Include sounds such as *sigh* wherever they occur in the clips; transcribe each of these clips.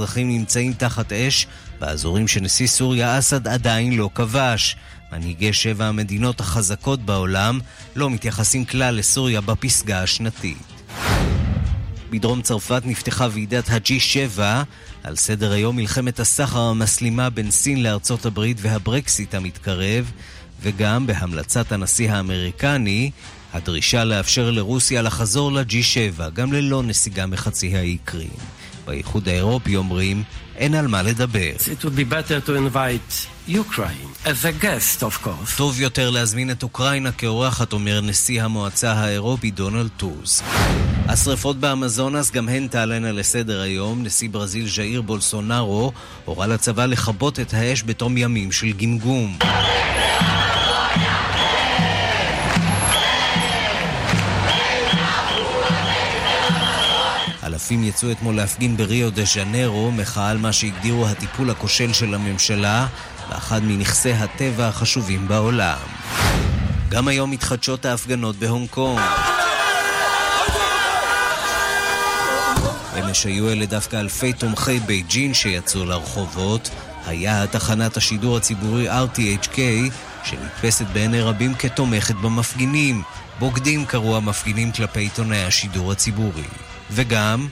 האזרחים נמצאים תחת אש באזורים שנשיא סוריה אסד עדיין לא כבש. מנהיגי שבע המדינות החזקות בעולם לא מתייחסים כלל לסוריה בפסגה השנתית. בדרום צרפת נפתחה ועידת ה-G7, על סדר היום מלחמת הסחר המסלימה בין סין לארצות הברית והברקסיט המתקרב, וגם בהמלצת הנשיא האמריקני, הדרישה לאפשר לרוסיה לחזור ל-G7, גם ללא נסיגה מחצי האי קרים. באיחוד האירופי אומרים, אין על מה לדבר. It would be better to invite Ukraine, as a guest of course. טוב יותר להזמין את אוקראינה כאורחת, אומר נשיא המועצה האירופי דונלד טוז. השרפות באמזונס גם הן תעלנה לסדר היום. נשיא ברזיל ז'איר בולסונארו הורה לצבא לכבות את האש בתום ימים של גמגום. אלפים יצאו אתמול להפגין בריו דה ז'נרו, מחאה על מה שהגדירו הטיפול הכושל של הממשלה באחד מנכסי הטבע החשובים בעולם. גם היום מתחדשות ההפגנות בהונג קונג. אמש היו אלה דווקא אלפי תומכי בייג'ין שיצאו לרחובות. היה תחנת השידור הציבורי RTHK, שנתפסת בעיני רבים כתומכת במפגינים. בוגדים קראו המפגינים כלפי עיתונאי השידור הציבורי. וגם...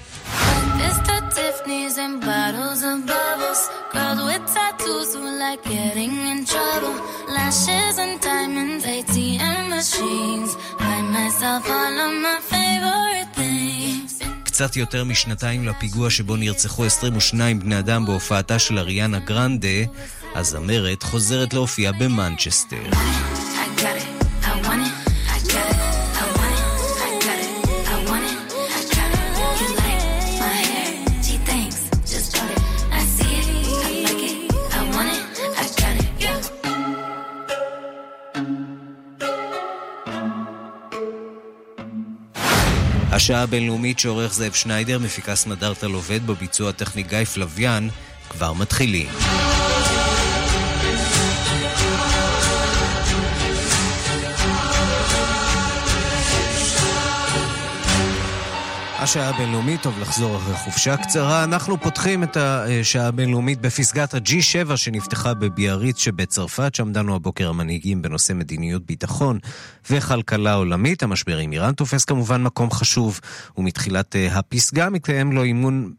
קצת יותר משנתיים לפיגוע שבו נרצחו 22 בני אדם בהופעתה של אריאנה גרנדה, הזמרת חוזרת להופיע במנצ'סטר. השעה הבינלאומית שעורך זאב שניידר, מפיקה סמדארטה לובד בביצוע הטכני גיא פלוויאן, כבר מתחילים. השעה הבינלאומית, טוב לחזור אחרי חופשה קצרה. אנחנו פותחים את השעה הבינלאומית בפסגת ה-G7 שנפתחה בביאריץ שבצרפת, שם דנו הבוקר המנהיגים בנושא מדיניות ביטחון וכלכלה עולמית. המשבר עם איראן תופס כמובן מקום חשוב, ומתחילת אה, הפסגה מתקיים לו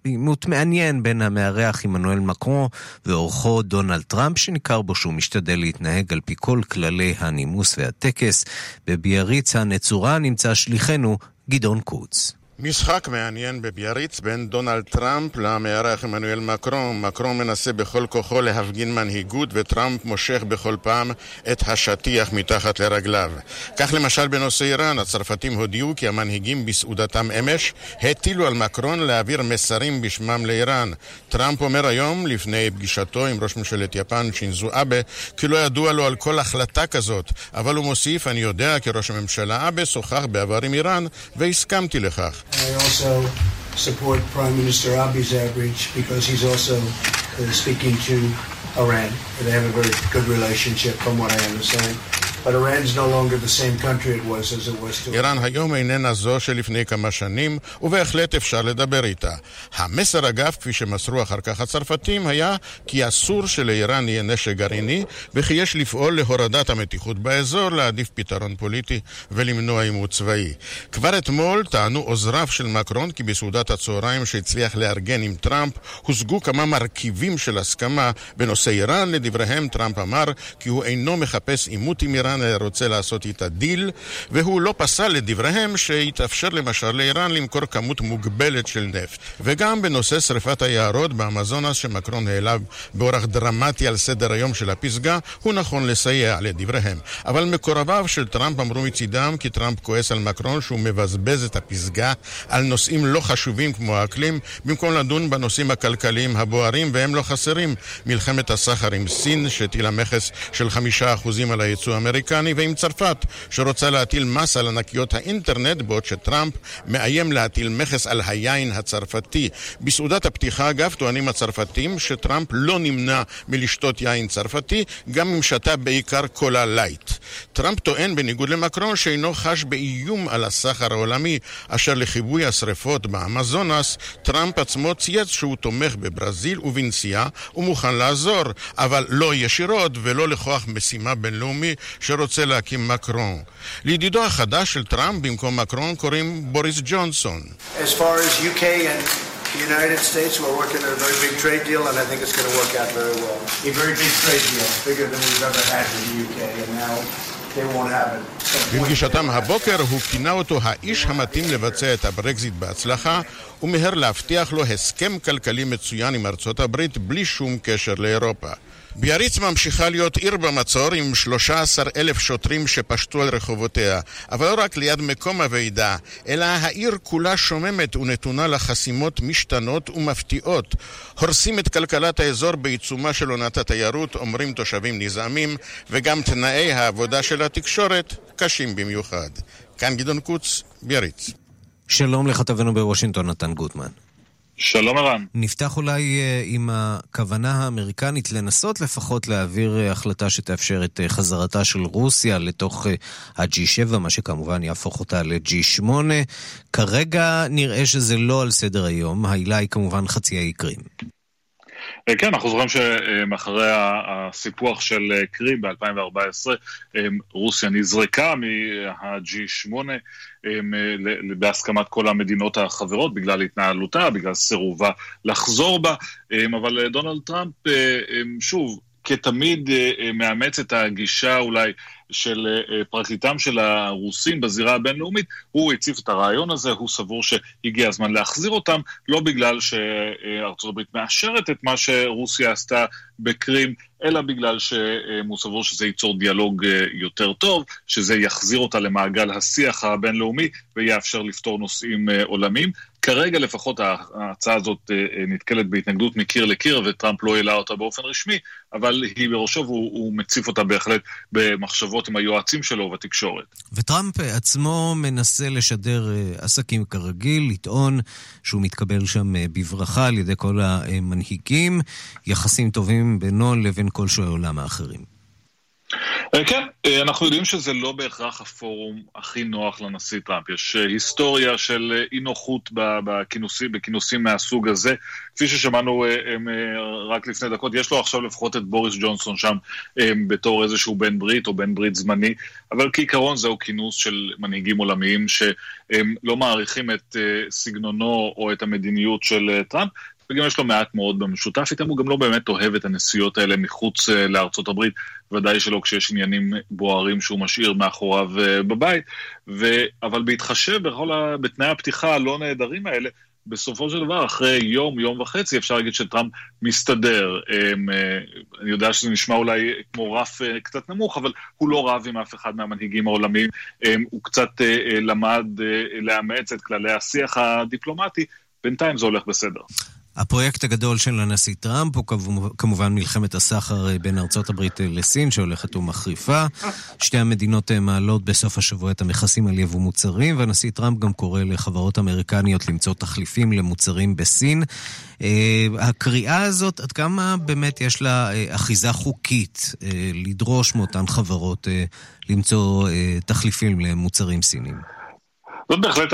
עימות מעניין בין המארח עמנואל מקרון ואורחו דונלד טראמפ, שניכר בו שהוא משתדל להתנהג על פי כל כללי הנימוס והטקס. בביאריץ הנצורה נמצא שליחנו גדעון קוץ. משחק מעניין בביאריץ בין דונלד טראמפ למארח עמנואל מקרון. מקרון מנסה בכל כוחו להפגין מנהיגות וטראמפ מושך בכל פעם את השטיח מתחת לרגליו. כך למשל בנושא איראן, הצרפתים הודיעו כי המנהיגים בסעודתם אמש הטילו על מקרון להעביר מסרים בשמם לאיראן. טראמפ אומר היום, לפני פגישתו עם ראש ממשלת יפן שינזו אבה, כי לא ידוע לו על כל החלטה כזאת, אבל הוא מוסיף, אני יודע כי ראש הממשלה אבה שוחח בעבר עם איראן והסכמתי לכך. I also support Prime Minister Abi's outreach because he's also uh, speaking to Iran. They have a very good relationship from what I understand. איראן היום איננה זו שלפני כמה שנים, ובהחלט אפשר לדבר איתה. המסר אגב, כפי שמסרו אחר כך הצרפתים, היה כי אסור שלאיראן יהיה נשק גרעיני, וכי יש לפעול להורדת המתיחות באזור, להעדיף פתרון פוליטי ולמנוע עימות צבאי. כבר אתמול טענו עוזריו של מקרון כי בסעודת הצהריים שהצליח לארגן עם טראמפ, הושגו כמה מרכיבים של הסכמה בנושא איראן. לדבריהם טראמפ אמר כי הוא אינו מחפש עימות עם איראן איראן רוצה לעשות איתה דיל, והוא לא פסל לדבריהם שיתאפשר למשל לאיראן למכור כמות מוגבלת של נפט. וגם בנושא שריפת היערות באמזונס שמקרון העלה באורח דרמטי על סדר היום של הפסגה, הוא נכון לסייע לדבריהם. אבל מקורביו של טראמפ אמרו מצידם כי טראמפ כועס על מקרון שהוא מבזבז את הפסגה על נושאים לא חשובים כמו האקלים, במקום לדון בנושאים הכלכליים הבוערים, והם לא חסרים. מלחמת הסחר עם סין, שהטילה מכס של חמישה אחוזים על הייצוא האמריקאי האמריקני ועם צרפת, שרוצה להטיל מס על ענקיות האינטרנט, בעוד שטראמפ מאיים להטיל מכס על היין הצרפתי. בסעודת הפתיחה, אגב, טוענים הצרפתים שטראמפ לא נמנע מלשתות יין צרפתי, גם אם שתה בעיקר קולה לייט. טראמפ טוען, בניגוד למקרון, שאינו חש באיום על הסחר העולמי, אשר לכיבוי השרפות באמזונס, טראמפ עצמו צייץ שהוא תומך בברזיל ובנסיעה ומוכן לעזור, אבל לא ישירות ולא לכוח משימה בינלאומי שרוצה להקים מקרון. לידידו החדש של טראמפ במקום מקרון קוראים בוריס ג'ונסון. As far as UK and the United States, we're working on a very big trade deal, and I think it's going to work out very well. A very big trade deal, bigger than we've ever had with the UK, and now בפגישתם הבוקר הוא כינה אותו האיש המתאים לבצע את הברקזיט בהצלחה ומיהר להבטיח לו הסכם כלכלי מצוין עם ארצות הברית בלי שום קשר לאירופה. ביאריץ ממשיכה להיות עיר במצור עם 13 אלף שוטרים שפשטו על רחובותיה, אבל לא רק ליד מקום הוועידה, אלא העיר כולה שוממת ונתונה לחסימות משתנות ומפתיעות. הורסים את כלכלת האזור בעיצומה של עונת התיירות, אומרים תושבים נזעמים, וגם תנאי העבודה של התקשורת קשים במיוחד. כאן גדעון קוץ, ביאריץ. שלום לכתבנו בוושינגטון, נתן גוטמן. שלום ערן. נפתח אולי אה, עם הכוונה האמריקנית לנסות לפחות להעביר אה, החלטה שתאפשר את אה, חזרתה של רוסיה לתוך ה-G7, מה שכמובן יהפוך אותה ל-G8. כרגע נראה שזה לא על סדר היום, העילה היא כמובן חצי האי קרים. כן, אנחנו זוכרים שמאחרי הסיפוח של קרים ב-2014, רוסיה נזרקה מה-G8. בהסכמת כל המדינות החברות בגלל התנהלותה, בגלל סירובה לחזור בה, אבל דונלד טראמפ, שוב, כתמיד מאמץ את הגישה אולי של פרקליטם של הרוסים בזירה הבינלאומית, הוא הציף את הרעיון הזה, הוא סבור שהגיע הזמן להחזיר אותם, לא בגלל שארצות הברית מאשרת את מה שרוסיה עשתה בקרים, אלא בגלל שהוא סבור שזה ייצור דיאלוג אה, יותר טוב, שזה יחזיר אותה למעגל השיח הבינלאומי ויאפשר לפתור נושאים אה, עולמיים. כרגע לפחות ההצעה הזאת אה, נתקלת בהתנגדות מקיר לקיר, וטראמפ לא העלה אותה באופן רשמי, אבל היא בראשו והוא מציף אותה בהחלט במחשבות עם היועצים שלו ובתקשורת. וטראמפ עצמו מנסה לשדר עסקים כרגיל, לטעון שהוא מתקבל שם בברכה על ידי כל המנהיגים, יחסים טובים בינו לבין כל שועי עולם האחרים. אה, כן, אה, אנחנו יודעים שזה לא בהכרח הפורום הכי נוח לנשיא טראמפ. יש אה, היסטוריה של אי נוחות בכינוסים, בכינוסים מהסוג הזה. כפי ששמענו רק לפני דקות, יש לו עכשיו לפחות את בוריס ג'ונסון שם בתור איזשהו בן ברית או בן ברית זמני, אבל כעיקרון זהו כינוס של מנהיגים עולמיים שלא מעריכים את סגנונו או את המדיניות של טראמפ, וגם יש לו מעט מאוד במשותף איתם, הוא גם לא באמת אוהב את הנסיעות האלה מחוץ אה, לארצות הברית, ודאי שלא כשיש עניינים בוערים שהוא משאיר מאחוריו אה, בבית, ו... אבל בהתחשב בכל ה... בתנאי הפתיחה הלא נהדרים האלה, בסופו של דבר, אחרי יום, יום וחצי, אפשר להגיד שטראמפ מסתדר. אה, אני יודע שזה נשמע אולי כמו רף קצת נמוך, אבל הוא לא רב עם אף אחד מהמנהיגים העולמיים. הוא קצת למד לאמץ את כללי השיח הדיפלומטי, בינתיים זה הולך בסדר. הפרויקט הגדול של הנשיא טראמפ הוא כמובן מלחמת הסחר אה, בין ארצות הברית אה, לסין, שהולכת ומחריפה. שתי המדינות אה, מעלות בסוף השבוע את המכסים על יבוא מוצרים, והנשיא טראמפ גם קורא לחברות אמריקניות למצוא תחליפים למוצרים בסין. הקריאה הזאת, עד כמה באמת יש לה אחיזה חוקית לדרוש מאותן חברות למצוא תחליפים למוצרים סינים? זאת בהחלט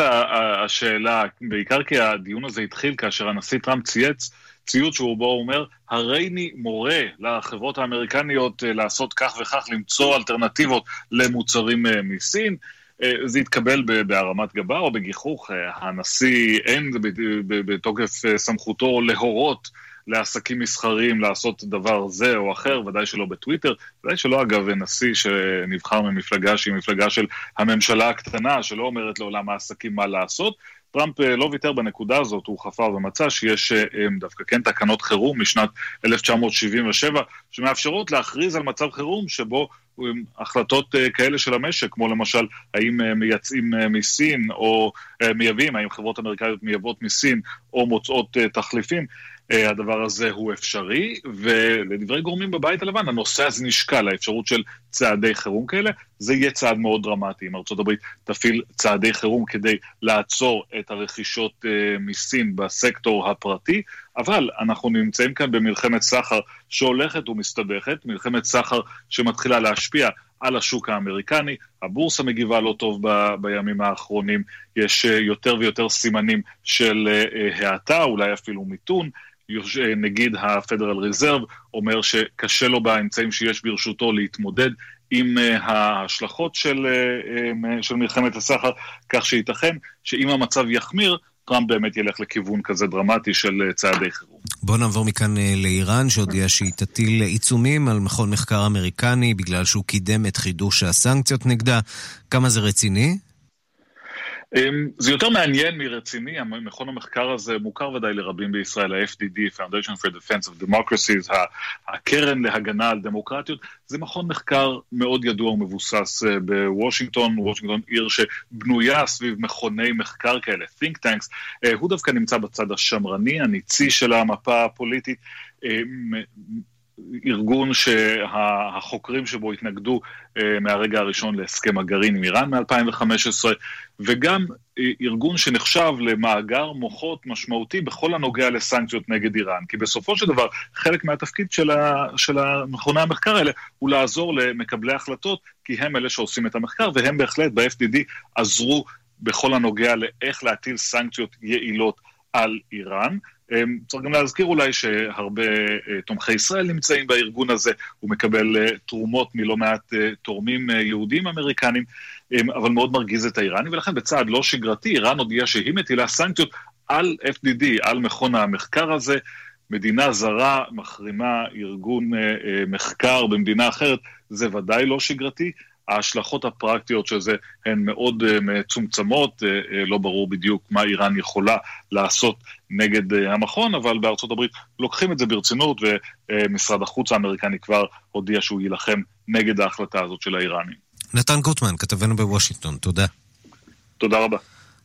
השאלה, בעיקר כי הדיון הזה התחיל כאשר הנשיא טראמפ צייץ ציוץ שהוא בו אומר, הריני מורה לחברות האמריקניות אה, לעשות כך וכך, למצוא אלטרנטיבות למוצרים אה, מסין. אה, זה התקבל בהרמת גבה או בגיחוך. הנשיא אין בתוקף סמכותו להורות לעסקים מסחריים לעשות דבר זה או אחר, ודאי שלא בטוויטר, ודאי שלא אגב נשיא שנבחר ממפלגה שהיא מפלגה של הממשלה הקטנה, שלא אומרת לעולם העסקים מה לעשות. טראמפ אה, לא ויתר בנקודה הזאת, הוא חפר ומצא שיש אה, דווקא כן תקנות חירום משנת 1977, שמאפשרות להכריז על מצב חירום שבו החלטות אה, כאלה של המשק, כמו למשל האם מייצאים מסין או מייבאים, האם חברות אמריקאיות מייבאות מסין או מוצאות תחליפים, אה, הדבר הזה הוא אפשרי, ולדברי גורמים בבית הלבן, הנושא הזה נשקל, האפשרות של צעדי חירום כאלה, זה יהיה צעד מאוד דרמטי. אם ארה"ב תפעיל צעדי חירום כדי לעצור את הרכישות אה, מסין בסקטור הפרטי, אבל אנחנו נמצאים כאן במלחמת סחר שהולכת ומסתבכת, מלחמת סחר שמתחילה להשפיע על השוק האמריקני, הבורסה מגיבה לא טוב ב, בימים האחרונים, יש אה, יותר ויותר סימנים של האטה, אולי אפילו מיתון. נגיד הפדרל ריזרב אומר שקשה לו באמצעים שיש ברשותו להתמודד עם אה, ההשלכות של, אה, אה, של מלחמת הסחר, כך שייתכן שאם המצב יחמיר, טראמפ באמת ילך לכיוון כזה דרמטי של צעדי חירום. בואו נעבור מכאן לאיראן, שהודיעה שהיא תטיל עיצומים על מכון מחקר אמריקני בגלל שהוא קידם את חידוש הסנקציות נגדה. כמה זה רציני? אמ, זה יותר מעניין מרציני, מכון המחקר הזה מוכר ודאי לרבים בישראל, ה-FDD, Foundation for Defense of Democracies, הקרן להגנה על דמוקרטיות, זה מכון מחקר מאוד ידוע ומבוסס אה, בוושינגטון, וושינגטון עיר שבנויה סביב מכוני מחקר כאלה, think tanks, אה, הוא דווקא נמצא בצד השמרני, הניצי של המפה הפוליטית. ארגון שהחוקרים שבו התנגדו אה, מהרגע הראשון להסכם הגרעין עם איראן מ-2015, וגם אה, ארגון שנחשב למאגר מוחות משמעותי בכל הנוגע לסנקציות נגד איראן. כי בסופו של דבר, חלק מהתפקיד של, ה, של מכוני המחקר האלה הוא לעזור למקבלי החלטות, כי הם אלה שעושים את המחקר, והם בהחלט ב-FDD עזרו בכל הנוגע לאיך להטיל סנקציות יעילות על איראן. אמ, צריך גם להזכיר אולי שהרבה אה, תומכי ישראל נמצאים בארגון הזה, הוא מקבל אה, תרומות מלא מעט אה, תורמים יהודים אמריקנים, אמ, אבל מאוד מרגיז את האיראנים, ולכן בצעד לא שגרתי, איראן הודיעה שהיא מטילה סנקציות על FDD, על מכון המחקר הזה. מדינה זרה מחרימה ארגון מחקר במדינה אחרת, זה ודאי לא שגרתי. ההשלכות הפרקטיות של זה הן מאוד uh, מצומצמות, uh, uh, לא ברור בדיוק מה איראן יכולה לעשות נגד המכון, אבל בארצות הברית לוקחים את זה ברצינות, ומשרד החוץ האמריקני כבר הודיע שהוא יילחם נגד ההחלטה הזאת של האיראנים. נתן גוטמן, כתבנו בוושינגטון, תודה. תודה רבה.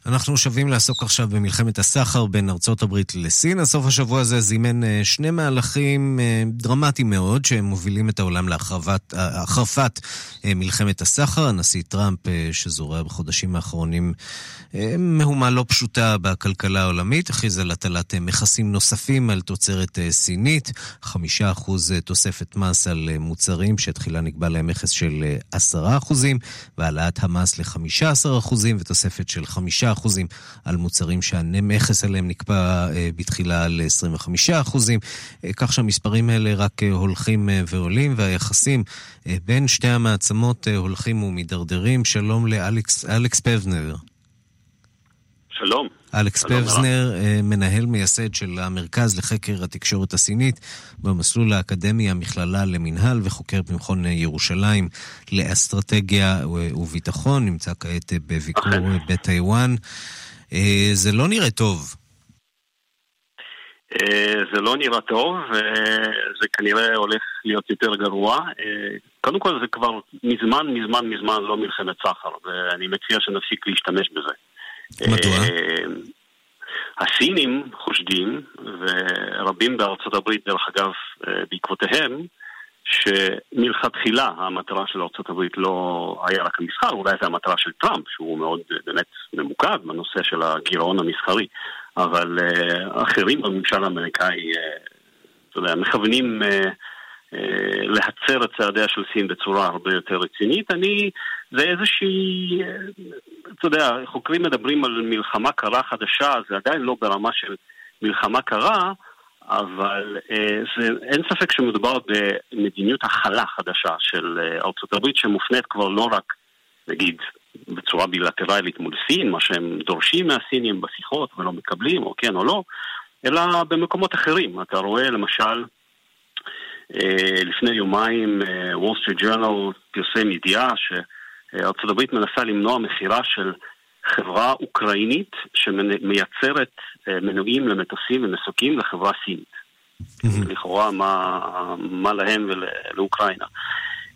אנחנו שווים לעסוק עכשיו במלחמת הסחר בין ארצות הברית לסין. הסוף השבוע הזה זימן אה, שני מהלכים אה, דרמטיים מאוד, שהם מובילים את העולם להחרפת אה, מלחמת הסחר. הנשיא טראמפ, שזורע בחודשים האחרונים מהומה לא פשוטה בכלכלה העולמית, הכריז על הטלת מכסים נוספים על תוצרת סינית, חמישה אחוז תוספת מס על מוצרים שתחילה נקבע להם מכס של עשרה אחוזים, והעלאת המס לחמישה עשר אחוזים ותוספת של חמישה אחוזים על מוצרים שהמכס עליהם נקבע אה, בתחילה ל-25 אחוזים, אה, כך שהמספרים האלה רק אה, הולכים ועולים, והיחסים בין שתי המעצמות הולכים ומידרדרים. שלום לאלכס פבנר. שלום. אלכס פבזנר, מנהל מייסד של המרכז לחקר התקשורת הסינית במסלול האקדמי המכללה למינהל וחוקר במכון ירושלים לאסטרטגיה וביטחון, נמצא כעת בביקור בטיוואן. אה, זה לא נראה טוב. אה, זה לא נראה טוב, וזה כנראה הולך להיות יותר גרוע. אה, קודם כל זה כבר מזמן מזמן מזמן לא מלחמת סחר, ואני מציע שנפסיק להשתמש בזה. מדוע? הסינים חושדים, ורבים בארצות הברית דרך אגב בעקבותיהם, שמלכתחילה המטרה של ארה"ב לא היה רק המסחר, אולי זו המטרה של טראמפ, שהוא מאוד באמת ממוקד בנושא של הגירעון המסחרי, אבל אחרים בממשל האמריקאי, אתה יודע, מכוונים להצר את צעדיה של סין בצורה הרבה יותר רצינית. אני, זה איזושהי, אתה יודע, חוקרים מדברים על מלחמה קרה חדשה, זה עדיין לא ברמה של מלחמה קרה, אבל אה, זה, אין ספק שמדובר במדיניות הכלה חדשה של אה, ארצות הברית שמופנית כבר לא רק, נגיד, בצורה בילטרלית מול סין, מה שהם דורשים מהסינים בשיחות ולא מקבלים, או כן או לא, אלא במקומות אחרים. אתה רואה למשל, אה, לפני יומיים וול סטריט ג'רנל פרסם ידיעה שארצות הברית מנסה למנוע מכירה של חברה אוקראינית שמייצרת אה, מנועים למטוסים ומסוקים לחברה סינית. לכאורה, מה, מה להם ולאוקראינה.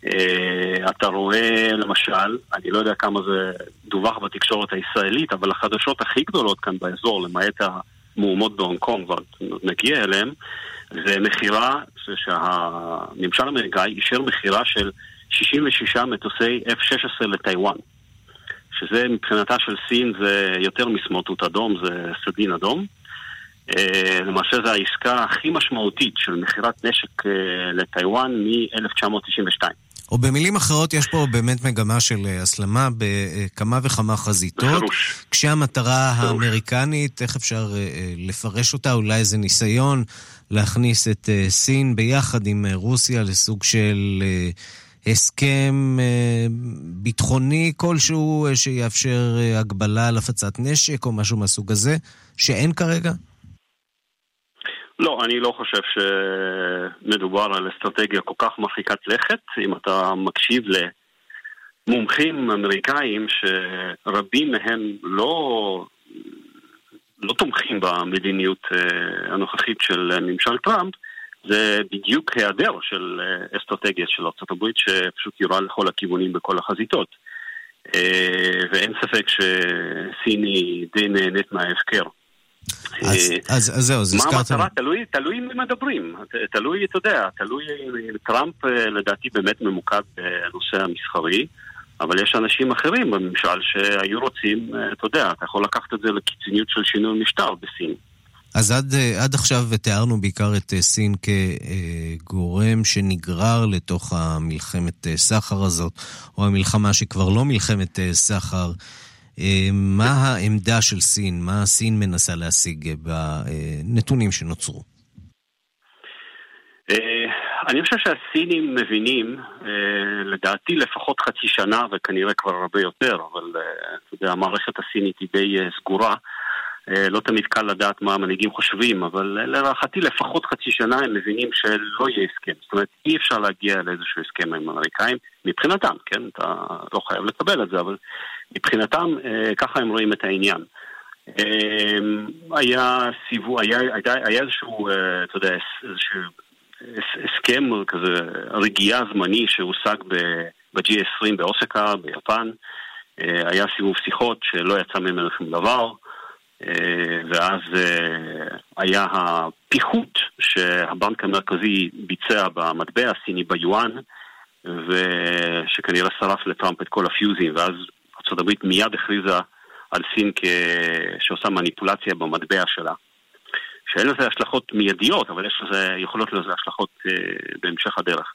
אה, אתה רואה, למשל, אני לא יודע כמה זה דווח בתקשורת הישראלית, אבל החדשות הכי גדולות כאן באזור, למעט המהומות בהונג קונג, נגיע אליהם, זה מכירה שהממשל האמריקאי אישר מכירה של 66 מטוסי F-16 לטיוואן. שזה מבחינתה של סין זה יותר מסמרטוט אדום, זה סדין אדום. אה, למעשה זו העסקה הכי משמעותית של מכירת נשק אה, לטיוואן מ-1992. או במילים אחרות, יש פה באמת מגמה של אה, הסלמה בכמה וכמה חזיתות. בפירוש. כשהמטרה האמריקנית, איך אפשר לפרש אותה? אולי איזה ניסיון להכניס את סין ביחד עם רוסיה לסוג של הסכם ביטחוני כלשהו שיאפשר הגבלה על הפצת נשק או משהו מהסוג הזה, שאין כרגע? לא, אני לא חושב שמדובר על אסטרטגיה כל כך מרחיקת לכת. אם אתה מקשיב למומחים אמריקאים שרבים מהם לא, לא תומכים במדיניות אה, הנוכחית של ממשל טראמפ, זה בדיוק היעדר של אה, אסטרטגיה של ארה"ב שפשוט יורה לכל הכיוונים בכל החזיתות. אה, ואין ספק שסין היא די נהנית מההפקר. אז, אה, אז, אז זהו, אז הזכרת... מה המטרה? תלוי, תלוי אם מדברים. תלוי, אתה יודע, תלוי... טראמפ אה, לדעתי באמת ממוקד בנושא המסחרי, אבל יש אנשים אחרים בממשל שהיו רוצים, אתה יודע, אתה יכול לקחת את זה לקיצוניות של שינוי משטר בסין. אז עד, עד עכשיו תיארנו בעיקר את סין כגורם שנגרר לתוך המלחמת סחר הזאת, או המלחמה שכבר לא מלחמת סחר. אה, מה העמדה של סין? מה סין מנסה להשיג בנתונים שנוצרו? אה, אני חושב שהסינים מבינים, אה, לדעתי לפחות חצי שנה וכנראה כבר הרבה יותר, אבל אתה יודע, המערכת הסינית היא די סגורה. לא תמיד קל לדעת מה המנהיגים חושבים, אבל להערכתי לפחות חצי שנה הם מבינים שלא יהיה הסכם. זאת אומרת, אי אפשר להגיע לאיזשהו הסכם עם האמריקאים, מבחינתם, כן? אתה לא חייב לקבל את זה, אבל מבחינתם, אה, ככה הם רואים את העניין. אה, היה סיבוב, היה, היה, היה איזשהו, אה, אתה יודע, איזשהו הסכם כזה, רגיעה זמני שהושג ב-G20 באוסקה, ביפן. היה סיבוב שיחות שלא יצא ממנו שום דבר. ואז היה הפיחות שהבנק המרכזי ביצע במטבע הסיני ביואן, ושכנראה שרף לטראמפ את כל הפיוזים, ואז ארה"ב מיד הכריזה על סין שעושה מניפולציה במטבע שלה. שאין לזה השלכות מיידיות, אבל יש לזה, יכולות לזה השלכות אה, בהמשך הדרך.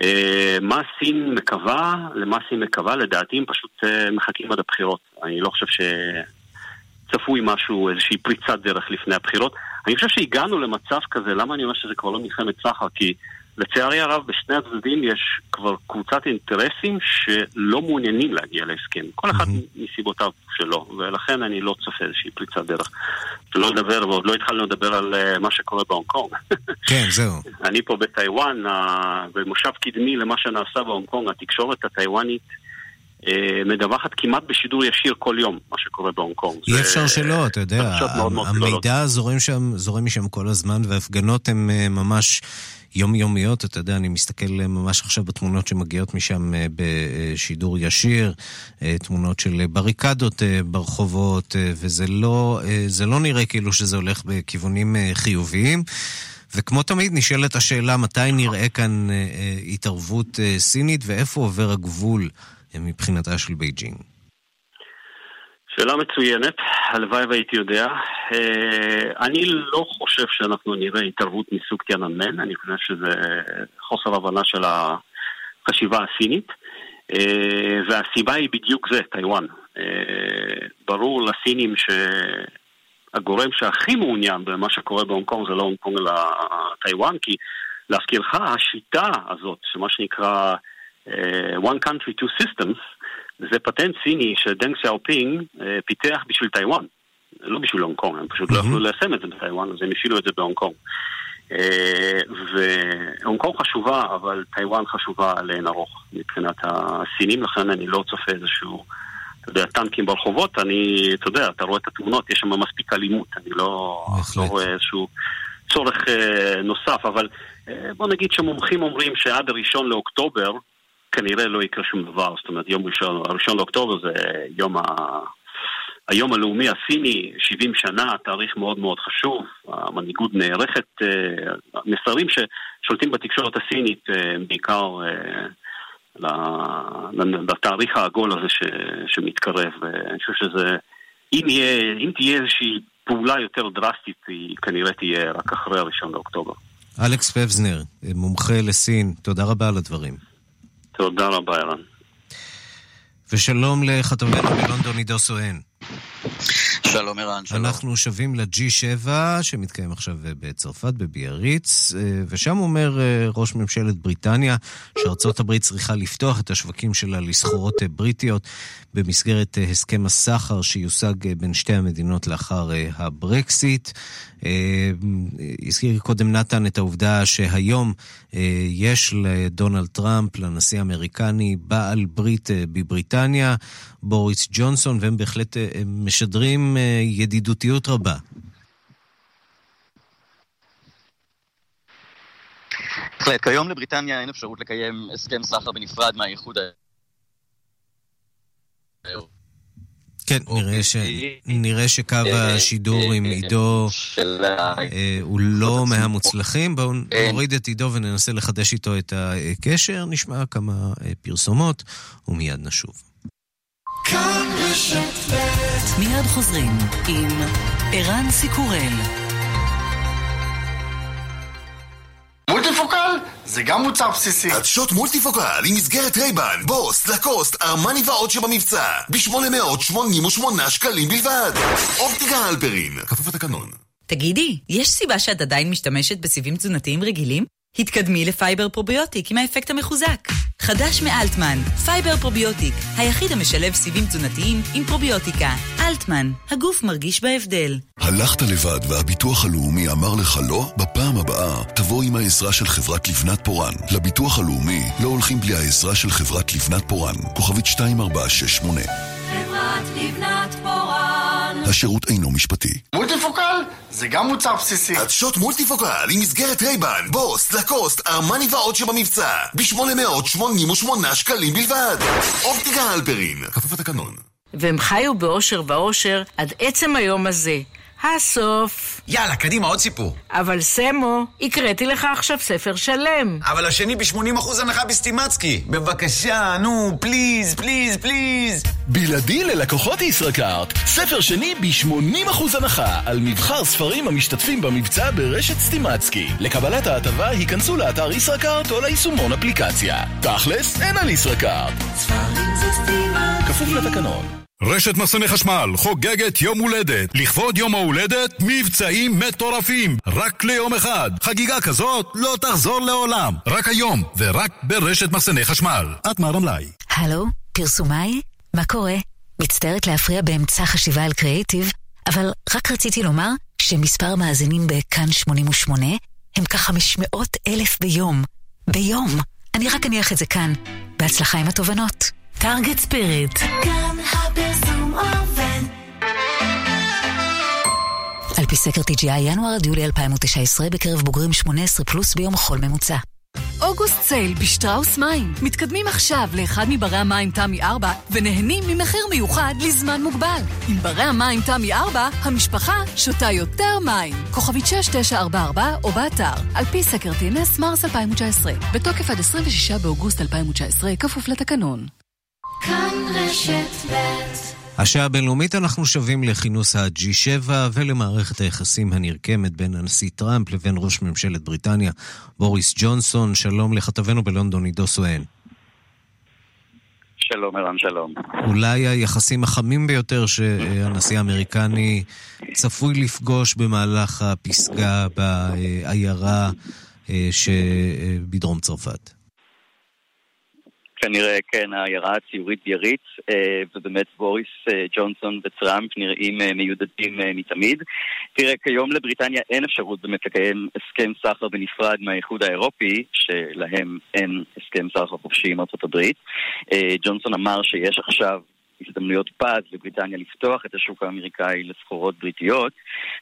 אה, מה סין מקווה, למה סין מקווה, לדעתי הם פשוט אה, מחכים עד הבחירות. אני לא חושב שצפוי משהו, איזושהי פריצת דרך לפני הבחירות. אני חושב שהגענו למצב כזה, למה אני אומר שזה כבר לא מלחמת סחר? כי לצערי הרב, בשני הצדדים יש כבר קבוצת אינטרסים שלא מעוניינים להגיע להסכם. כל אחד mm-hmm. מסיבותיו שלו, ולכן אני לא צופה איזושהי פריצת דרך. שלא לדבר, ועוד לא התחלנו לדבר על uh, מה שקורה בהונג קונג. *laughs* כן, זהו. אני פה בטיוואן, uh, במושב קדמי למה שנעשה בהונג קונג, התקשורת הטיוואנית מדווחת כמעט בשידור ישיר כל יום, מה שקורה בהונג קונג. אי אפשר שלא, אתה יודע, המידע זורם משם כל הזמן, והפגנות הן uh, ממש... יומיומיות, אתה יודע, אני מסתכל ממש עכשיו בתמונות שמגיעות משם אה, בשידור ישיר, אה, תמונות של בריקדות אה, ברחובות, וזה לא, לא נראה כאילו שזה הולך בכיוונים חיוביים. וכמו תמיד נשאלת השאלה מתי נראה כאן התערבות סינית ואיפה עובר הגבול מבחינתה של בייג'ינג. שאלה מצוינת, הלוואי והייתי יודע. אה, אני לא חושב שאנחנו נראה התערבות מסוג טיאננמן, אני חושב שזה חוסר הבנה של החשיבה הסינית. אה, והסיבה היא בדיוק זה, טיוואן. אה, ברור לסינים שהגורם שהכי מעוניין במה שקורה בהונג קונג זה לא הונג קונג אלא טיוואן, כי להזכירך, השיטה הזאת, שמה שנקרא one country two systems, זה פטנט סיני שדנג סיאופינג אה, פיתח בשביל טיוואן, לא בשביל הונג קונג, הם פשוט לא יכלו ליישם את זה בטיוואן, אז הם הפעילו את זה בהונג קונג. אה, והונג קונג חשובה, אבל טיוואן חשובה לאין ערוך מבחינת הסינים, לכן אני לא צופה איזשהו, אתה יודע, טנקים ברחובות, אני, אתה יודע, אתה רואה את התמונות, יש שם מספיק אלימות, אני לא, לא רואה איזשהו צורך אה, נוסף, אבל בוא נגיד שמומחים אומרים שעד הראשון לאוקטובר, כנראה לא יקרה שום דבר, זאת אומרת יום ראשון, הראשון לאוקטובר זה יום היום הלאומי הסיני, 70 שנה, תאריך מאוד מאוד חשוב, המנהיגות נערכת, מסרים ששולטים בתקשורת הסינית בעיקר לתאריך העגול הזה ש, שמתקרב, ואני חושב שזה, אם, יהיה, אם תהיה איזושהי פעולה יותר דרסטית, היא כנראה תהיה רק אחרי הראשון באוקטובר. אלכס פבזנר, מומחה לסין, תודה רבה על הדברים. תודה רבה, ערן. ושלום לכתבנו בלונדון עידו סואן. שלום ערן, שלום. אנחנו שבים ל-G7 שמתקיים עכשיו בצרפת, בביאריץ, ושם אומר ראש ממשלת בריטניה שארצות הברית צריכה לפתוח את השווקים שלה לסחורות בריטיות במסגרת הסכם הסחר שיושג בין שתי המדינות לאחר הברקסיט. הזכיר קודם נתן את העובדה שהיום יש לדונלד טראמפ, לנשיא האמריקני, בעל ברית בבריטניה, בוריס ג'ונסון, והם בהחלט משדרים ידידותיות רבה. בהחלט, כיום לבריטניה אין אפשרות לקיים הסכם סחר בנפרד מהאיחוד כן, נראה, ש... נראה שקו השידור עם עידו הוא לא מהמוצלחים. בואו נוריד את עידו וננסה לחדש איתו את הקשר, נשמע כמה פרסומות ומיד נשוב. מיד חוזרים עם ערן סיקורל. מולטיפוקל זה גם מוצר בסיסי. עדשות מולטיפוקל עם מסגרת Ray-Ban, Boss, Lacoste, Armani ועוד שבמבצע. ב-888 שקלים בלבד. אופטיקה הלפרין, כפוף לתקנון. תגידי, יש סיבה שאת עדיין משתמשת בסיבים תזונתיים רגילים? התקדמי ל Fiber Probiotic עם האפקט המחוזק. חדש מאלטמן, Fiber Probiotic, היחיד המשלב סיבים תזונתיים עם פרוביוטיקה. אלטמן, הגוף מרגיש בהבדל. הלכת לבד והביטוח הלאומי אמר לך לא? בפעם הבאה תבוא עם העזרה של חברת לבנת פורן. לביטוח הלאומי לא הולכים בלי העזרה של חברת לבנת פורן. כוכבית 2468 חברת לבנת פורן השירות אינו משפטי. מולטיפוקל זה גם מוצר בסיסי. עדשות מולטיפוקל עם מסגרת רייבן, בוס, לקוסט, ארמני ועוד שבמבצע. ב-888 שקלים בלבד. אופטיקה הלפרין, כפוף לתקנון. והם חיו באושר ועושר עד עצם היום הזה. הסוף. יאללה, קדימה, עוד סיפור. אבל סמו, הקראתי לך עכשיו ספר שלם. אבל השני ב-80% הנחה בסטימצקי. בבקשה, נו, please, please, please. בלעדי ללקוחות ישראכרט. ספר שני ב-80% הנחה על מבחר ספרים המשתתפים במבצע ברשת סטימצקי. לקבלת ההטבה היכנסו לאתר ישראכרט או ליישומון אפליקציה. תכלס, אין על ישראכרט. ספרים זה סטימצקי. כפוף לתקנון. רשת מסני חשמל חוגגת יום הולדת. לכבוד יום ההולדת, מבצעים מטורפים. רק ליום אחד. חגיגה כזאת לא תחזור לעולם. רק היום, ורק ברשת מסני חשמל. את מהרמלאי. הלו, פרסומאי? מה קורה? מצטערת להפריע באמצע חשיבה על קריאיטיב, אבל רק רציתי לומר שמספר המאזינים בכאן 88 הם כ-500 אלף ביום. ביום. אני רק אניח את זה כאן. בהצלחה עם התובנות. טארגט ספיריט. כאן הפרסום עובד. על פי סקר TGI ינואר עד יולי 2019 בקרב בוגרים 18 פלוס ביום חול ממוצע. אוגוסט סייל בשטראוס מים. מתקדמים עכשיו לאחד מברי המים תמי 4 ונהנים ממחיר מיוחד לזמן מוגבל. עם ברי המים תמי 4, המשפחה שותה יותר מים. כוכבית 6944 או באתר. על פי סקר TNS מרס 2019. בתוקף עד 26 באוגוסט 2019, כפוף לתקנון. כאן רשת ב' השעה הבינלאומית אנחנו שבים לכינוס ה-G7 ולמערכת היחסים הנרקמת בין הנשיא טראמפ לבין ראש ממשלת בריטניה בוריס ג'ונסון. שלום לכתבנו בלונדון עידו סואן. שלום ערן, שלום. אולי היחסים החמים ביותר שהנשיא האמריקני צפוי לפגוש במהלך הפסגה בעיירה שבדרום צרפת. כנראה כן, העיירה הציורית ביריץ, ובאמת בוריס ג'ונסון וטראמפ נראים מיודדים מתמיד. תראה, כיום לבריטניה אין אפשרות באמת לקיים הסכם סחר בנפרד מהאיחוד האירופי, שלהם אין הסכם סחר חופשי עם ארצות הברית. ג'ונסון אמר שיש עכשיו הזדמנויות פז לבריטניה לפתוח את השוק האמריקאי לסחורות בריטיות.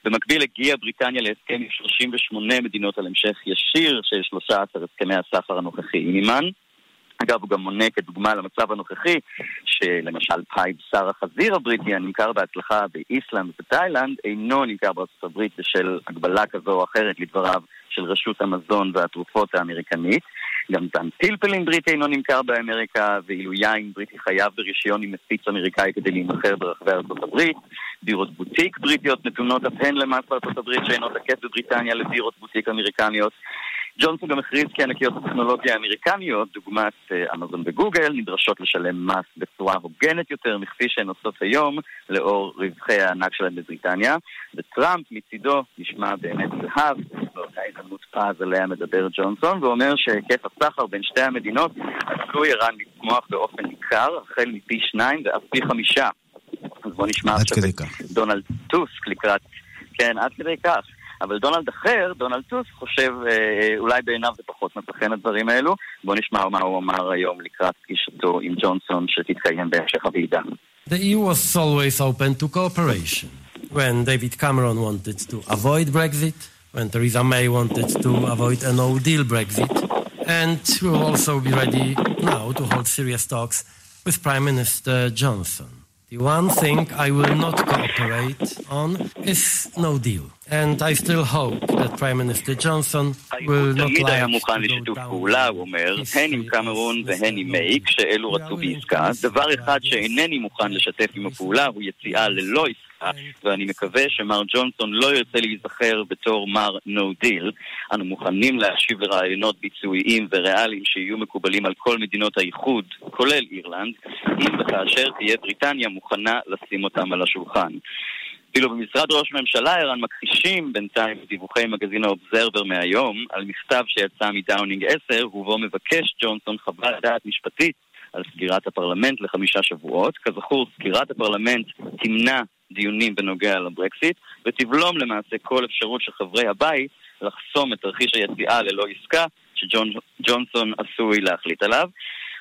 במקביל הגיעה בריטניה להסכם עם 38 מדינות על המשך ישיר של 13 הסכמי הסחר הנוכחיים עימן. אגב, הוא גם מונה כדוגמה למצב הנוכחי, שלמשל פאי בשר החזיר הבריטי הנמכר בהצלחה באיסלנד ובתאילנד, אינו נמכר בארצות הברית בשל הגבלה כזו או אחרת לדבריו של רשות המזון והתרופות האמריקנית. גם זן פלפלים בריטי אינו נמכר באמריקה, ואילו יין בריטי חייב ברישיון עם מפיץ אמריקאי כדי להימכר ברחבי ארצות הברית. דירות בוטיק בריטיות נתונות אף הן למס בארצות הברית שאינו תקף בבריטניה לדירות בוטיק אמריקניות. ג'ונסון גם הכריז כי ענקיות הטכנולוגיה האמריקניות, דוגמת אה, אמזון וגוגל, נדרשות לשלם מס בצורה הוגנת יותר מכפי שהן עושות היום, לאור רווחי הענק שלהן בבריטניה. וטראמפ מצידו נשמע באמת זהב, באותה הזדמנות פז עליה מדבר ג'ונסון, ואומר שהיקף הסחר בין שתי המדינות עשוי ערן לצמוח באופן ניכר, החל מפי שניים ואף פי חמישה. אז בואו נשמע עכשיו את דונלד טוסק לקראת, כן, עד כדי כך. אבל דונלד אחר, דונלד טוסק, חושב, אה, אולי בעיניו זה פחות מצא חן הדברים האלו. בואו נשמע מה הוא אמר היום לקראת פגישתו עם ג'ונסון שתתקיים בהמשך הוועידה. The EU was always open to cooperation. When David Cameron wanted to avoid Brexit, when Theresa May wanted to avoid a no-deal Brexit, and we also be ready now to hold serious talks with Prime Minister Johnson. The one thing I will not cooperate on is no deal. And I still hope that Prime Minister Johnson will not תמיד היה like מוכן לשיתוף פעולה, הוא אומר, הן עם קמרון והן עם מיי, כשאלו רצו בעסקה. דבר אחד שאינני מוכן לשתף עם הפעולה הוא יציאה ללא עסקה, ואני מקווה שמר ג'ונסון לא ירצה להיזכר בתור מר נו דיל. אנו מוכנים להשיב לרעיונות ביצועיים וריאליים שיהיו מקובלים על כל מדינות האיחוד, כולל אירלנד, אם וכאשר תהיה בריטניה מוכנה לשים אותם על השולחן. אפילו במשרד ראש הממשלה ערן מכחישים בינתיים דיווחי מגזין האובזרבר מהיום על מכתב שיצא מדאונינג 10 ובו מבקש ג'ונסון חוות דעת משפטית על סגירת הפרלמנט לחמישה שבועות. כזכור, סגירת הפרלמנט תמנע דיונים בנוגע לברקסיט ותבלום למעשה כל אפשרות של חברי הבית לחסום את תרחיש היציאה ללא עסקה שג'ונסון עשוי להחליט עליו.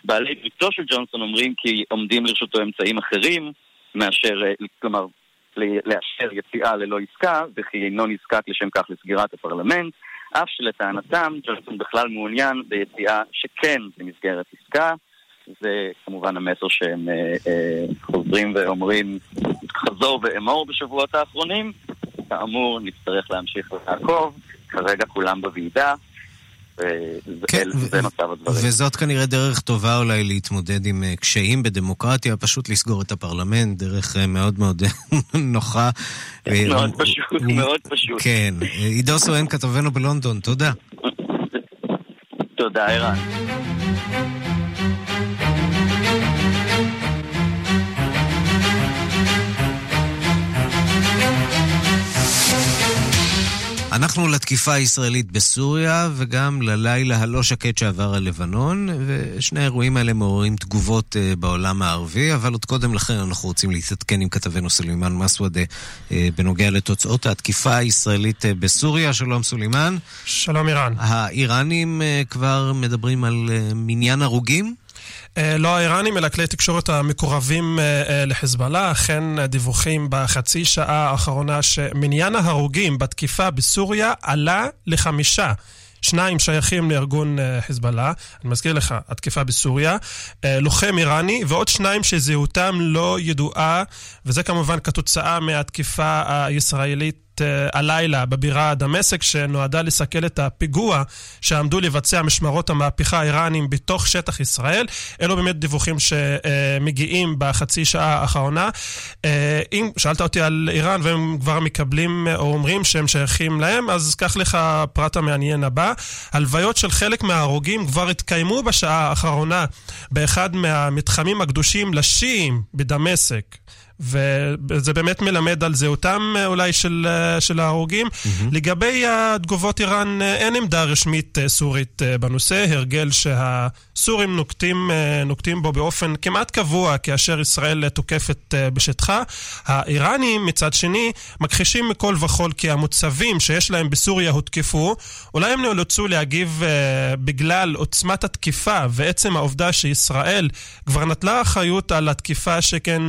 בעלי בריתו של ג'ונסון אומרים כי עומדים לרשותו אמצעים אחרים מאשר, כלומר, לאשר יציאה ללא עסקה, וכי אינו נזקק לשם כך לסגירת הפרלמנט, אף שלטענתם ג'ונסון בכלל מעוניין ביציאה שכן במסגרת עסקה. זה כמובן המסר שהם אה, אה, חוזרים ואומרים חזור ואמור בשבועות האחרונים. כאמור, נצטרך להמשיך ולעקוב, כרגע כולם בוועידה. כן, זה מצב הדברים. וזאת כנראה דרך טובה אולי להתמודד עם אה, קשיים בדמוקרטיה, פשוט לסגור את הפרלמנט, דרך מאוד מאוד *laughs* נוחה. מאוד פשוט, מאוד פשוט. כן. עידו סואן, כתבנו בלונדון, תודה. תודה, ערן. אנחנו לתקיפה הישראלית בסוריה וגם ללילה הלא שקט שעבר על לבנון, ושני האירועים האלה מעוררים תגובות אה, בעולם הערבי, אבל עוד קודם לכן אנחנו רוצים להתעדכן עם כתבנו סולימאן מסוודה אה, בנוגע לתוצאות התקיפה הישראלית אה, בסוריה. שלום סולימאן. שלום איראן. האיראנים כבר מדברים על מניין הרוגים? אה, לא האיראנים, אלא כלי תקשורת המקורבים אה, אה, לחיזבאללה. אכן דיווחים בחצי שעה האחרונה שמניין ההרוגים בתקיפה בסוריה עלה לחמישה. שניים שייכים לארגון חיזבאללה, אני מזכיר לך, התקיפה בסוריה, לוחם איראני, ועוד שניים שזהותם לא ידועה, וזה כמובן כתוצאה מהתקיפה הישראלית אה, הלילה בבירה דמשק, שנועדה לסכל את הפיגוע שעמדו לבצע משמרות המהפכה האיראנים בתוך שטח ישראל. אלו באמת דיווחים שמגיעים בחצי שעה האחרונה. אה, אם שאלת אותי על איראן והם כבר מקבלים אה, או אומרים שהם שייכים להם, אז קח לך פרט המעניין הבא. הלוויות של חלק מההרוגים כבר התקיימו בשעה האחרונה באחד מהמתחמים הקדושים לשיעים בדמשק. וזה באמת מלמד על זהותם אה, אולי של, אה, של ההרוגים. Mm-hmm. לגבי התגובות איראן, אה, אין עמדה רשמית סורית בנושא, הרגל שהסורים נוקטים, נוקטים בו באופן כמעט קבוע כאשר ישראל תוקפת בשטחה. האיראנים מצד שני מכחישים מכל וכול כי המוצבים שיש להם בסוריה הותקפו, אולי הם נאלצו להגיב בגלל עוצמת התקיפה ועצם העובדה שישראל כבר נטלה אחריות על התקיפה שכן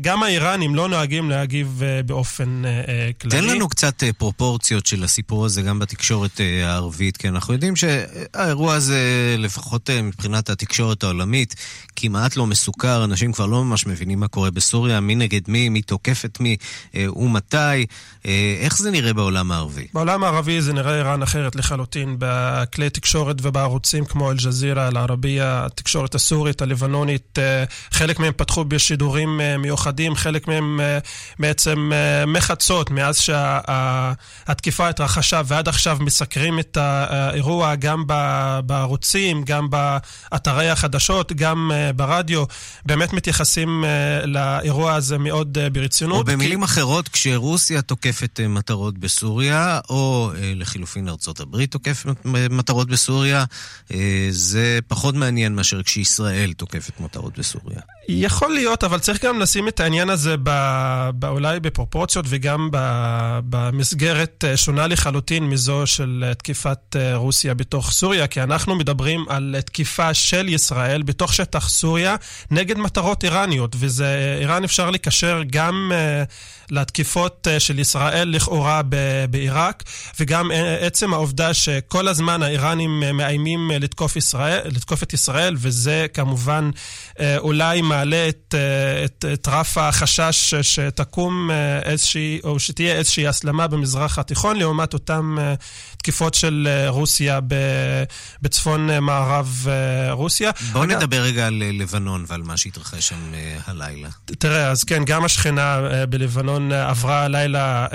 גם גם האיראנים לא נוהגים להגיב אה, באופן אה, אה, כללי. תן לנו קצת פרופורציות של הסיפור הזה גם בתקשורת הערבית, כי אנחנו יודעים שהאירוע הזה, לפחות מבחינת התקשורת העולמית, כמעט לא מסוכר, אנשים כבר לא ממש מבינים מה קורה בסוריה, מי נגד מי, מי תוקף את מי ומתי. איך זה נראה בעולם הערבי? בעולם הערבי זה נראה איראן אחרת לחלוטין. בכלי תקשורת ובערוצים כמו אל-ג'זירה, אל-ערבייה, התקשורת הסורית, הלבנונית, חלק מהם פתחו בשידורים אה, מיוחדים, חלק מהם אה, בעצם אה, מחצות, מאז שהתקיפה התרחשה ועד עכשיו מסקרים את האירוע גם בערוצים, גם באתרי החדשות, גם אה, ברדיו. באמת מתייחסים לאירוע הזה מאוד ברצינות. או במילים אחרות, כשרוסיה תוקפת מטרות בסוריה, או לחילופין ארצות הברית תוקפת מטרות בסוריה, זה פחות מעניין מאשר כשישראל תוקפת מטרות בסוריה. יכול להיות, אבל צריך גם לשים את העניין הזה ב, ב, אולי בפרופורציות וגם ב, במסגרת אה, שונה לחלוטין מזו של אה, תקיפת אה, רוסיה בתוך סוריה, כי אנחנו מדברים על תקיפה של ישראל בתוך שטח סוריה נגד מטרות איראניות, וזה, איראן אפשר לקשר גם לתקיפות של ישראל לכאורה בעיראק, וגם עצם העובדה שכל הזמן האיראנים מאיימים לתקוף, ישראל, לתקוף את ישראל, וזה כמובן אולי מעלה את, את, את רף החשש שתקום איזושהי, או שתהיה איזושהי הסלמה במזרח התיכון, לעומת אותן תקיפות של רוסיה בצפון מערב רוסיה. בואו נדבר רגע על לבנון ועל מה שהתרחש שם הלילה. תראה, אז כן, גם השכנה בלבנון עברה לילה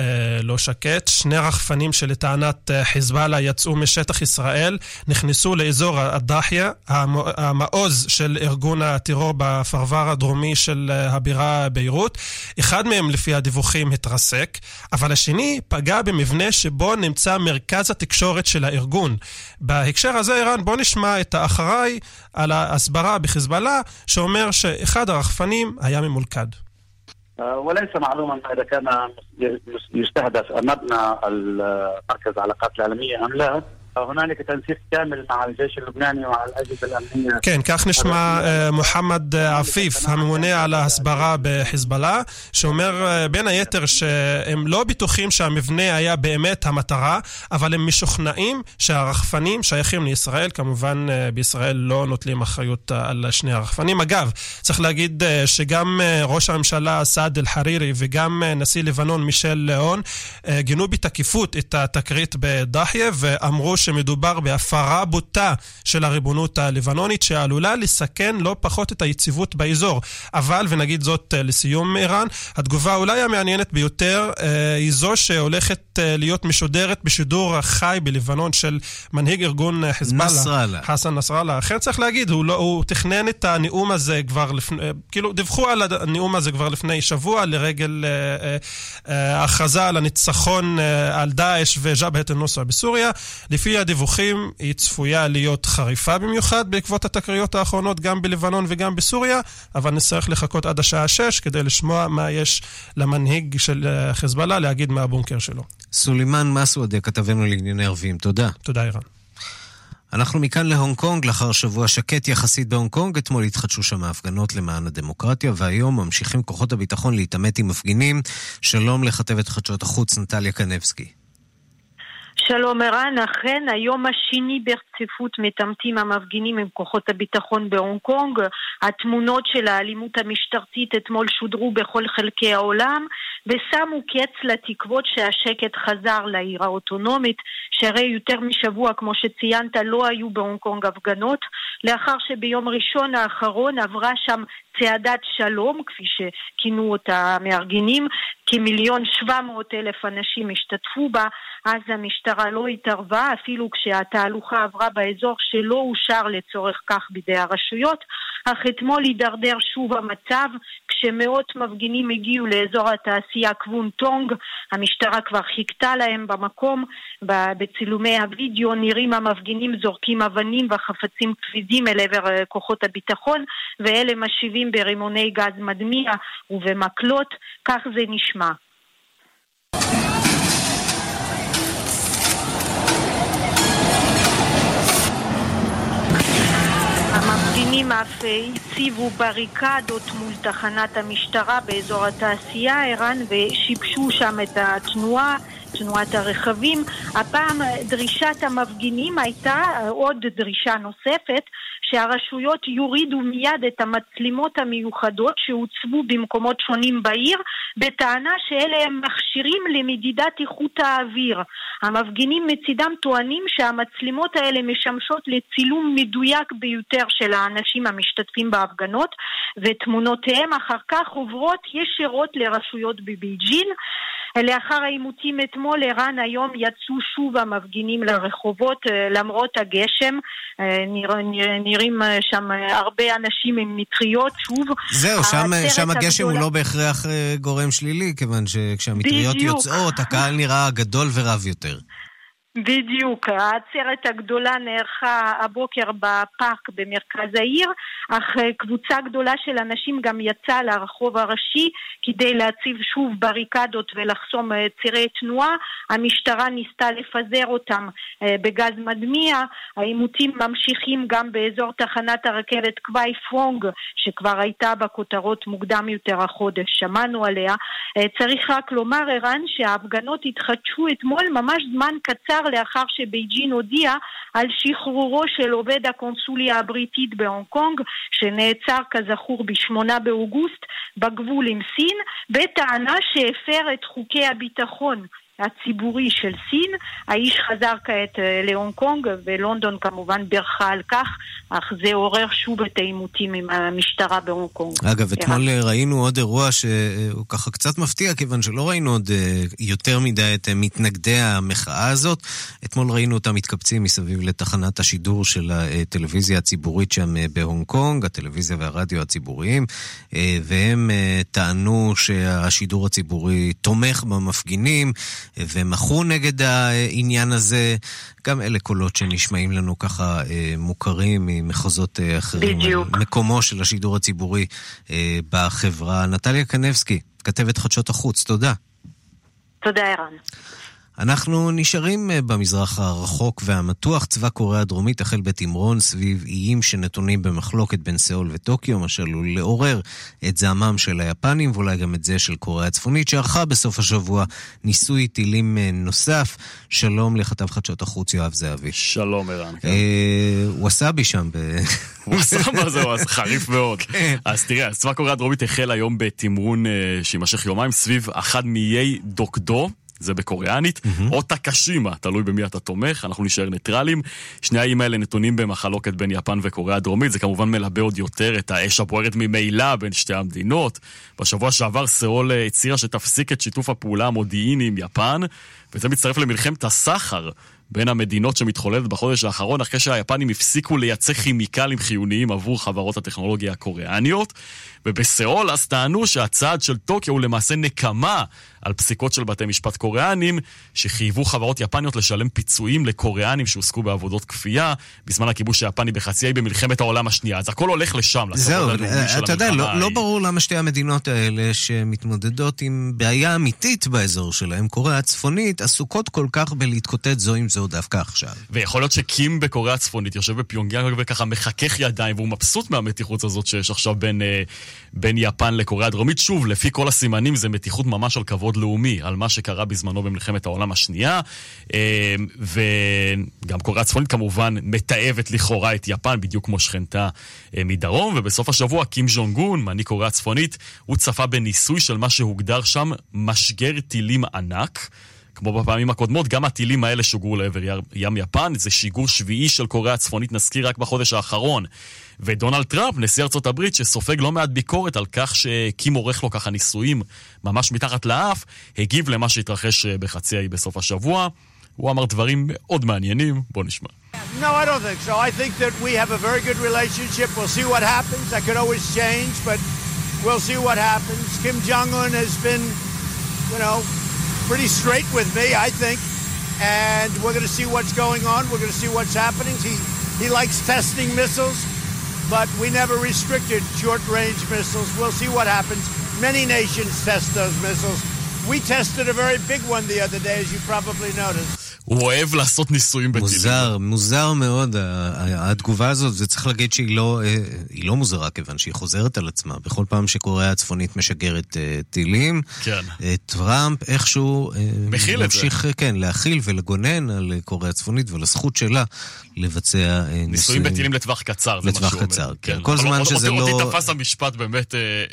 לא שקט. שני רחפנים שלטענת חיזבאללה יצאו משטח ישראל, נכנסו לאזור הדחיה, המעוז של ארגון הטרור בפרבר הדרומי של הבירה ביירות. אחד מהם, לפי הדיווחים, התרסק, אבל השני פגע במבנה שבו נמצא מרכז התקשורת של הארגון. בהקשר הזה, ערן, בוא נשמע את האחראי על ההסברה בחיזבאללה, שאומר שאחד הרחפנים היה ממולכד. وليس معلوما اذا كان يستهدف مبنى المركز العلاقات العالميه ام لا هنالك تنسيق كامل مع الجيش اللبناني ومع الاجهزه الامنيه. כן, כך נשמע מוחמד עפיף, הממונה על ההסברה בחיזבאללה, שאומר בין היתר שהם לא בטוחים שהמבנה היה באמת המטרה, אבל הם משוכנעים שהרחפנים שייכים לישראל. כמובן, בישראל לא נוטלים אחריות על שני הרחפנים. אגב, צריך להגיד שגם ראש הממשלה סעד אל-חרירי וגם נשיא לבנון מישל ליאון גינו בתקיפות את התקרית בדחיה ואמרו שמדובר בהפרה בוטה של הריבונות הלבנונית שעלולה לסכן לא פחות את היציבות באזור. אבל, ונגיד זאת לסיום איראן, התגובה אולי המעניינת ביותר היא זו שהולכת להיות משודרת בשידור חי בלבנון של מנהיג ארגון חיזבאללה. נסראללה. חסן נסראללה. אחר צריך להגיד, הוא, לא, הוא תכנן את הנאום הזה כבר לפני, כאילו דיווחו על הנאום הזה כבר לפני שבוע לרגל ההכרזה על הניצחון על דאעש וג'בהת א-נוסרה בסוריה. לפי הדיווחים היא צפויה להיות חריפה במיוחד בעקבות התקריות האחרונות גם בלבנון וגם בסוריה, אבל נצטרך לחכות עד השעה 6 כדי לשמוע מה יש למנהיג של חיזבאללה להגיד מהבונקר שלו. סולימאן מסוודה, כתבנו לענייני ערבים, תודה. תודה, ערן. אנחנו מכאן להונג קונג, לאחר שבוע שקט יחסית בהונג קונג, אתמול התחדשו שם ההפגנות למען הדמוקרטיה, והיום ממשיכים כוחות הביטחון להתעמת עם מפגינים. שלום לכתבת חדשות החוץ, נטליה קנבסקי. שלום ערן, אכן היום השני ברציפות מתעמתים המפגינים עם כוחות הביטחון בהונג קונג. התמונות של האלימות המשטרתית אתמול שודרו בכל חלקי העולם ושמו קץ לתקוות שהשקט חזר לעיר האוטונומית, שהרי יותר משבוע, כמו שציינת, לא היו בהונג קונג הפגנות, לאחר שביום ראשון האחרון עברה שם צעדת שלום, כפי שכינו אותה המארגנים, כמיליון שבע מאות אלף אנשים השתתפו בה, אז המשטרה לא התערבה, אפילו כשהתהלוכה עברה באזור שלא אושר לצורך כך בידי הרשויות, אך אתמול הידרדר שוב המצב, כשמאות מפגינים הגיעו לאזור התעשייה קוון טונג, המשטרה כבר חיכתה להם במקום, בצילומי הווידאו נראים המפגינים זורקים אבנים וחפצים כבדים אל עבר כוחות הביטחון, ואלה משיבים ברימוני גז מדמיע ובמקלות, כך זה נשמע. המפגינים אף הציבו בריקדות מול תחנת המשטרה באזור התעשייה, ערן, ושיבשו שם את התנועה. תנועת הרכבים. הפעם דרישת המפגינים הייתה עוד דרישה נוספת, שהרשויות יורידו מיד את המצלמות המיוחדות שהוצבו במקומות שונים בעיר, בטענה שאלה הם מכשירים למדידת איכות האוויר. המפגינים מצידם טוענים שהמצלמות האלה משמשות לצילום מדויק ביותר של האנשים המשתתפים בהפגנות, ותמונותיהם אחר כך עוברות ישירות לרשויות בבייג'ין. לאחר העימותים אתמול, ערן, היום יצאו שוב המפגינים לרחובות אה, למרות הגשם. אה, נרא, נרא, נראים אה, שם הרבה אנשים עם מטריות, שוב. זהו, שם, שם הגשם הוא הגדולה- לא בהכרח גורם שלילי, כיוון שכשהמטריות בדיוק. יוצאות, הקהל נראה גדול ורב יותר. בדיוק, העצרת הגדולה נערכה הבוקר בפארק במרכז העיר, אך אה, קבוצה גדולה של אנשים גם יצאה לרחוב הראשי כדי להציב שוב בריקדות ולחסום אה, צירי תנועה. המשטרה ניסתה לפזר אותם אה, בגז מדמיע. העימותים ממשיכים גם באזור תחנת הרכבת קוואי פרונג, שכבר הייתה בכותרות מוקדם יותר החודש, שמענו עליה. צריך רק לומר, ערן, שההפגנות התחדשו אתמול ממש זמן קצר לאחר שבייג'ין הודיעה על שחרורו של עובד הקונסוליה הבריטית בהונג קונג, שנעצר כזכור בשמונה באוגוסט בגבול עם סין, בטענה שהפר את חוקי הביטחון. הציבורי של סין. האיש חזר כעת אה, להונג קונג, ולונדון כמובן בירכה על כך, אך זה עורר שוב את העימותים עם המשטרה בהונג קונג. אגב, אתמול אה, ראינו עוד אירוע שהוא ככה קצת מפתיע, כיוון שלא ראינו עוד אה, יותר מדי את אה, מתנגדי המחאה הזאת. אתמול ראינו אותם מתקבצים מסביב לתחנת השידור של הטלוויזיה הציבורית שם אה, בהונג קונג, הטלוויזיה והרדיו הציבוריים, אה, והם אה, טענו שהשידור הציבורי תומך במפגינים, אה, ומחו נגד העניין הזה. גם אלה קולות שנשמעים לנו ככה אה, מוכרים ממחוזות אה, אחרים. בדיוק. מקומו של השידור הציבורי אה, בחברה. נטליה קנבסקי, כתבת חדשות החוץ, תודה. תודה, ערן. אנחנו נשארים אה, במזרח הרחוק והמתוח. צבא קוריאה הדרומית החל בתמרון סביב איים שנתונים במחלוקת בין סאול וטוקיו, מה שעלול לעורר את זעמם של היפנים ואולי גם את זה של קוריאה הצפונית, שערכה בסוף השבוע ניסוי טילים אה, נוסף. שלום לכתב חדשות החוץ יואב זהבי. שלום ערן. כן. אה, ווסאבי שם ב... *laughs* מה זהו, אז חריף מאוד. *laughs* אז תראה, צבא קוריאה הדרומית החל היום בתמרון אה, שיימשך יומיים סביב אחד מאיי דוקדו. זה בקוריאנית, או טקשימה, תלוי במי אתה תומך, אנחנו נשאר ניטרלים. שני האיים האלה נתונים במחלוקת בין יפן וקוריאה הדרומית, זה כמובן מלבה עוד יותר את האש הבוערת ממילא בין שתי המדינות. בשבוע שעבר סאול אה, הצהירה שתפסיק את שיתוף הפעולה המודיעיני עם יפן, וזה מצטרף למלחמת הסחר בין המדינות שמתחוללת בחודש האחרון, אחרי שהיפנים הפסיקו לייצא כימיקלים חיוניים עבור חברות הטכנולוגיה הקוריאניות. ובסאול אז טענו שהצעד של טוקיו הוא למעשה נקמה על פסיקות של בתי משפט קוריאנים, שחייבו חברות יפניות לשלם פיצויים לקוריאנים שהועסקו בעבודות כפייה בזמן הכיבוש היפני בחצי האי במלחמת העולם השנייה. אז הכל הולך לשם, זהו, של אתה יודע, לא. לא ברור למה שתי המדינות האלה שמתמודדות עם בעיה אמיתית באזור שלהם, קוריאה הצפונית, עסוקות כל כך בלהתקוטט זו עם זו דווקא עכשיו. ויכול להיות שקים בקוריאה הצפונית יושב בפיונגיאנג וככה מחכך ידיים והוא מבסוט מהמתיחות הזאת שיש עכשיו בין, אה, בין יפן לקוריאה הדרומית. שוב, לפי כל הסימנים זה מתיחות ממש על כבוד לאומי, על מה שקרה בזמנו במלחמת העולם השנייה. אה, וגם קוריאה הצפונית כמובן מתעבת לכאורה את יפן, בדיוק כמו שכנתה אה, מדרום. ובסוף השבוע קים ז'ונג גון, מנהיג קוריאה הצפונית, הוא צפה בניסוי של מה שהוגדר שם משגר טילים ענק. כמו בפעמים הקודמות, גם הטילים האלה שוגרו לעבר ים יפן, זה שיגור שביעי של קוריאה הצפונית, נזכיר רק בחודש האחרון. ודונלד טראמפ, נשיא ארצות הברית, שסופג לא מעט ביקורת על כך שקים עורך לו ככה ניסויים ממש מתחת לאף, הגיב למה שהתרחש אה, בחצי האי בסוף השבוע. הוא אמר דברים מאוד מעניינים, בואו נשמע. No, I don't think so. I think that we have a very good relationship. We'll see what happens. That could always change, but we'll see what happens. Kim Jong Un has been, you know, pretty straight with me, I think. And we're going to see what's going on. We're going to see what's happening. He, he likes testing missiles, but we never restricted short range missiles. We'll see what happens. Many nations test those missiles. We tested a very big one the other day, as you probably noticed. הוא אוהב לעשות ניסויים בטילים. מוזר, מוזר מאוד התגובה הזאת, וצריך להגיד שהיא לא, אה, לא מוזרה, כיוון שהיא חוזרת על עצמה. בכל פעם שקוריאה הצפונית משגרת אה, טילים, כן. אה, טראמפ איכשהו מכיל את זה. ממשיך, כן, להכיל ולגונן על אה, קוריאה הצפונית ועל הזכות שלה לבצע ניסויים. ניסויים בטילים לטווח קצר, זה מה לטווח שהוא אומר. קצר, כן. כל אבל זמן אותי- שזה אותי לא- תפס המשפט באמת, אה, אה,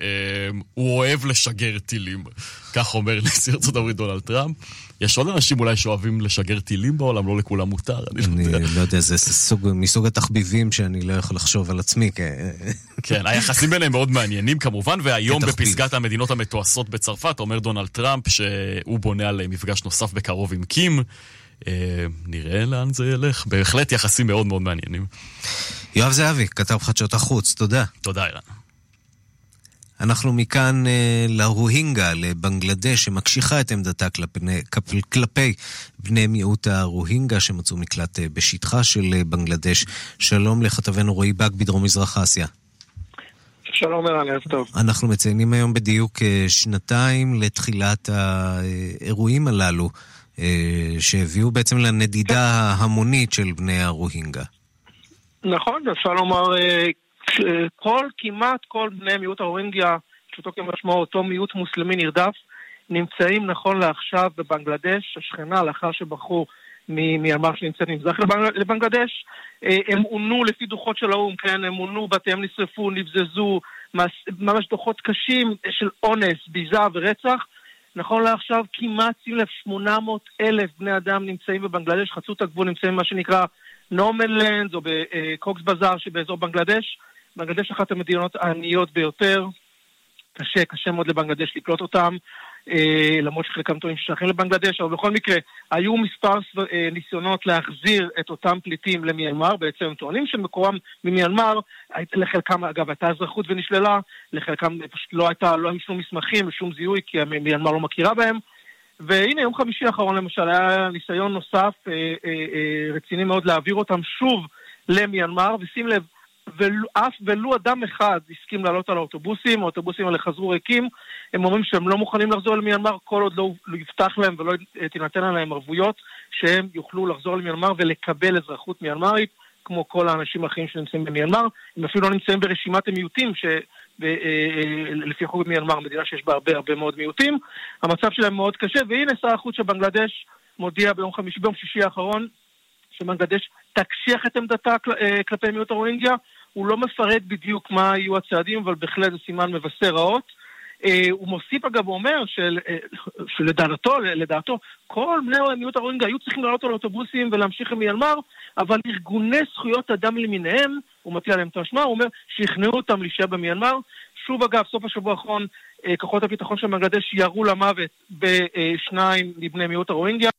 הוא אוהב לשגר טילים. כך אומר נשיא ארצות הברית דונלד טראמפ. יש עוד אנשים אולי שאוהבים לשגר טילים בעולם, לא לכולם מותר. אני אני לא יודע. לא יודע, זה סוג, מסוג התחביבים שאני לא יכול לחשוב על עצמי. כ- כן, היחסים ביניהם מאוד מעניינים כמובן, והיום. בפסגת המדינות המתועשות בצרפת אומר דונלד טראמפ שהוא בונה על מפגש נוסף בקרוב עם קים. אה, נראה לאן זה ילך. בהחלט יחסים מאוד מאוד מעניינים. יואב זהבי, כתב חדשות החוץ, תודה. תודה, אילן. אנחנו מכאן אה, לרוהינגה, לבנגלדש, שמקשיחה את עמדתה כלפי, כלפי, כלפי בני מיעוט הרוהינגה שמצאו מקלט אה, בשטחה של אה, בנגלדש. שלום לכתבנו רועי באג בדרום מזרח אסיה. שלום ערן, ערב טוב. אנחנו מציינים היום בדיוק אה, שנתיים לתחילת האירועים הללו, אה, שהביאו בעצם לנדידה ההמונית של בני הרוהינגה. נכון, אפשר לומר, כל, כמעט כל בני מיעוט הרוינגיה, פשוטו כמשמעו אותו מיעוט מוסלמי נרדף, נמצאים נכון לעכשיו בבנגלדש, השכנה, לאחר שבחרו מימ"ר שנמצאת ממזרח לבנג- לבנגלדש. אה, הם עונו לפי דוחות של האו"ם, כן, הם עונו, בתיהם נשרפו, נבזזו, ממש דוחות קשים של אונס, ביזה ורצח. נכון לעכשיו כמעט, שים לב, 800 אלף בני אדם נמצאים בבנגלדש, חצו את הגבול, נמצאים במה שנקרא נורמנלנד או בקוקס בזאר שבאזור בנגלדש. בנגלדש אחת המדינות העניות ביותר. קשה, קשה מאוד לבנגלדש לקלוט אותם, אה, למרות שחלקם טועים ששייכים לבנגלדש, אבל בכל מקרה, היו מספר סב- אה, ניסיונות להחזיר את אותם פליטים למיינמר, בעצם הם טוענים שמקורם ממיינמר, לחלקם אגב הייתה אזרחות ונשללה, לחלקם פשוט לא הייתה, לא היו שום מסמכים ושום זיהוי, כי מיינמר לא מכירה בהם. והנה, יום חמישי האחרון למשל היה ניסיון נוסף אה, אה, אה, רציני מאוד להעביר אותם שוב למיינמר, ושים לב, ולו, אף ולו אדם אחד הסכים לעלות על האוטובוסים, האוטובוסים האלה חזרו ריקים, הם אומרים שהם לא מוכנים לחזור למיינמר כל עוד לא, לא להם ולא תינתן להם ערבויות שהם יוכלו לחזור למיינמר ולקבל אזרחות מיינמרית, כמו כל האנשים האחרים שנמצאים במיינמר, הם אפילו לא נמצאים ברשימת המיעוטים ש... אה, אה, לפי חוק במיינמר, מדינה שיש בה הרבה הרבה מאוד מיעוטים, המצב שלהם מאוד קשה, והנה שר החוץ של בנגלדש מודיע ביום חמישי, ביום שישי האחרון, שבנגלדש תקשיח את עמדתה כל- אה, כלפי מיעוט הרוינגיה. הוא לא מפרט בדיוק מה יהיו הצעדים, אבל בהחלט זה סימן מבשר רעות. אה, הוא מוסיף אגב, הוא אומר של, אה, שלדעתו, לדעתו, כל בני מיעוט הרוינגה היו צריכים לעלות על אוטובוסים ולהמשיך עם מיינמר, אבל ארגוני זכויות אדם למיניהם, הוא מטיל עליהם את האשמה, הוא אומר שכנעו אותם להישאר במיינמר. שוב אגב, סוף השבוע האחרון, אה, כוחות הביטחון של בנגלדש ירו למוות בשניים מבני מיעוט הרוינגיה.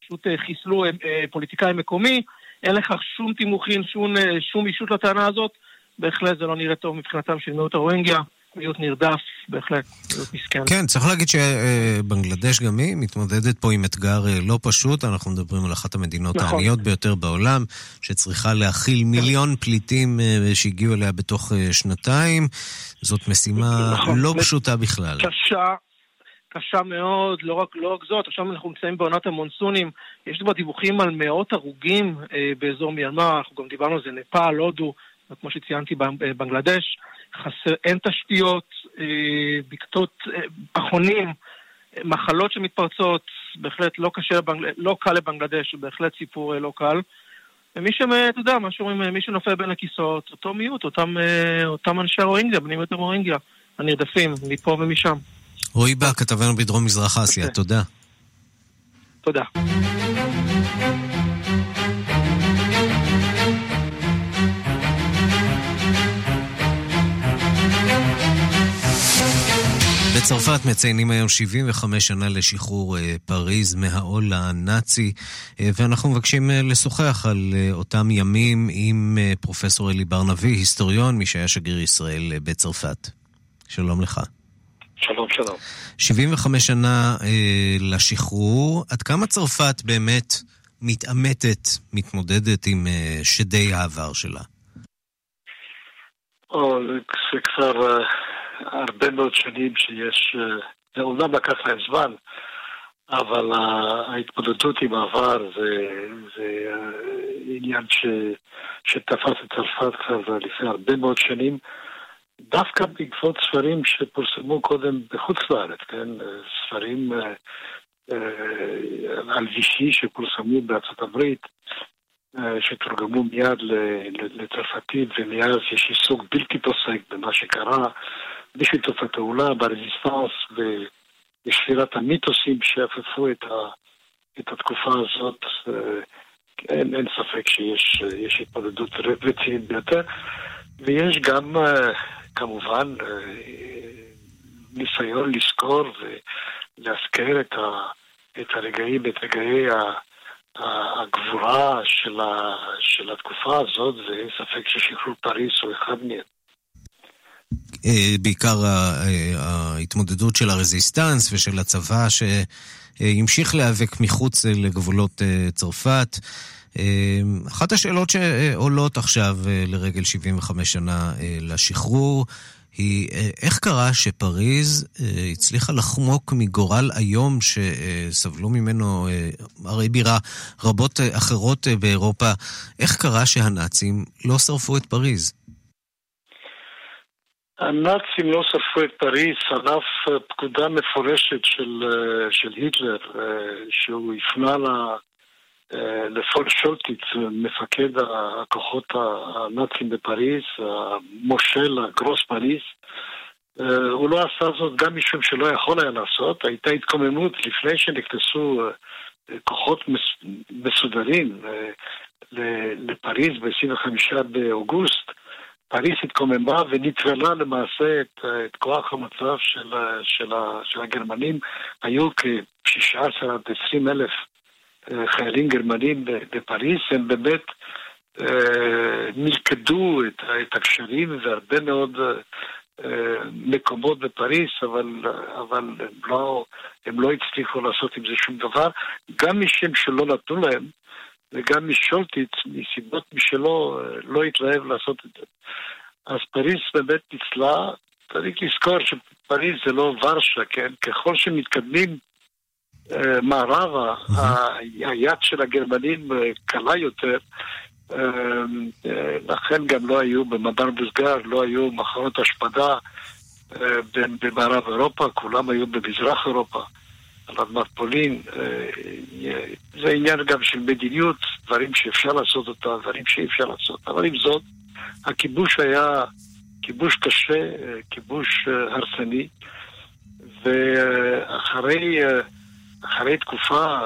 פשוט חיסלו פוליטיקאי מקומי, אין לכך שום תימוכין, שום, אה, שום אישות לטענה הזאת, בהחלט זה לא נראה טוב מבחינתם של מיעוט הרוינגיה, מיעוט נרדף, בהחלט, מיעוט מסכן. כן, צריך להגיד שבנגלדש גם היא מתמודדת פה עם אתגר אה, לא פשוט. אנחנו מדברים על אחת המדינות נכון. העניות ביותר בעולם, שצריכה להכיל מיליון פליטים אה, שהגיעו אליה בתוך שנתיים. זאת משימה נכון. לא פשוטה בכלל. קשה, קשה מאוד, לא רק, לא רק זאת, עכשיו אנחנו נמצאים בעונת המונסונים, יש כבר דיווחים על מאות הרוגים אה, באזור מיינמר, אנחנו גם דיברנו על זה, נפאל, הודו, כמו שציינתי, בנגלדש, חסר, אין תשתיות, אה, בקתות, אה, פחונים, אה, מחלות שמתפרצות, בהחלט לא קשה, לבנגל, לא קל לבנגלדש, בהחלט סיפור אה, לא קל. ומי ש... אתה יודע, מה שאומרים, אה, מי שנופל בין הכיסאות, אותו מיעוט, אותם, אה, אותם אנשי הרוינגיה, בני מיעוט הרוינגיה, הנרדפים, מפה ומשם. רועי בר, כתבנו בדרום מזרח אסיה, תודה. תודה. בצרפת מציינים היום 75 שנה לשחרור אה, פריז מהעול הנאצי, אה, ואנחנו מבקשים אה, לשוחח על אותם ימים עם פרופסור אלי בר-נביא, היסטוריון, מי שהיה שגריר ישראל בצרפת. שלום לך. שלום, שלום. 75 שנה אה, לשחרור, עד כמה צרפת באמת מתעמתת, מתמודדת עם אה, שדי העבר שלה? או, זה כבר uh, הרבה מאוד שנים שיש, uh, זה אומנם לקח להם זמן, אבל ההתמודדות עם העבר זה, זה עניין ש, שתפס את צרפת כבר לפני הרבה מאוד שנים, דווקא בעקבות ספרים שפורסמו קודם בחוץ לארץ, כן? ספרים אה, אה, על וישי שפורסמו בארצות הברית, אה, שתורגמו מיד לצרפתית, ומאז יש עיסוק בלתי פוסק במה שקרה בשיתוף הפעולה, ברזיסטנס, בשבירת המיתוסים שאפפו את, ה, את התקופה הזאת. אין, אין ספק שיש התמודדות רצינית ביותר, ויש גם כמובן ניסיון לזכור ולהזכיר את, ה, את הרגעים, את רגעי הגבורה של, ה, של התקופה הזאת, ואין ספק ששחרור פריס הוא אחד מהם. בעיקר ההתמודדות של הרזיסטנס ושל הצבא שהמשיך להיאבק מחוץ לגבולות צרפת. אחת השאלות שעולות עכשיו לרגל 75 שנה לשחרור היא איך קרה שפריז הצליחה לחמוק מגורל איום שסבלו ממנו ערי בירה רבות אחרות באירופה. איך קרה שהנאצים לא שרפו את פריז? הנאצים לא שרפו את פריז על אף פקודה מפורשת של, של היטלר, שהוא הפנה לה... לפול שולטיץ, מפקד הכוחות הנאצים בפריז, המושל הגרוס פריז, הוא לא עשה זאת גם משום שלא יכול היה לעשות, הייתה התקוממות לפני שנכנסו כוחות מסודרים לפריז ב-25 באוגוסט, פריז התקוממה ונטרלה למעשה את, את כוח המצב של, של, של הגרמנים, היו כ-16 עד 20 אלף חיילים גרמנים בפריז, הם באמת מלכדו את, את הקשרים והרבה מאוד מקומות בפריז, אבל, אבל הם, לא, הם לא הצליחו לעשות עם זה שום דבר, גם משם שלא נתנו להם, וגם משולטיץ, מסיבות משלו, לא התלהב לעשות את זה. אז פריז באמת ניצלה, צריך לזכור שפריז זה לא ורשה, כן? ככל שמתקדמים מערבה, היד של הגרמנים קלה יותר, לכן גם לא היו במדבר בוסגר, לא היו מחנות השפדה במערב אירופה, כולם היו במזרח אירופה, על אדמת פולין. זה עניין גם של מדיניות, דברים שאפשר לעשות אותם, דברים שאי אפשר לעשות. אבל עם זאת, הכיבוש היה כיבוש קשה, כיבוש הרסני, ואחרי... אחרי תקופה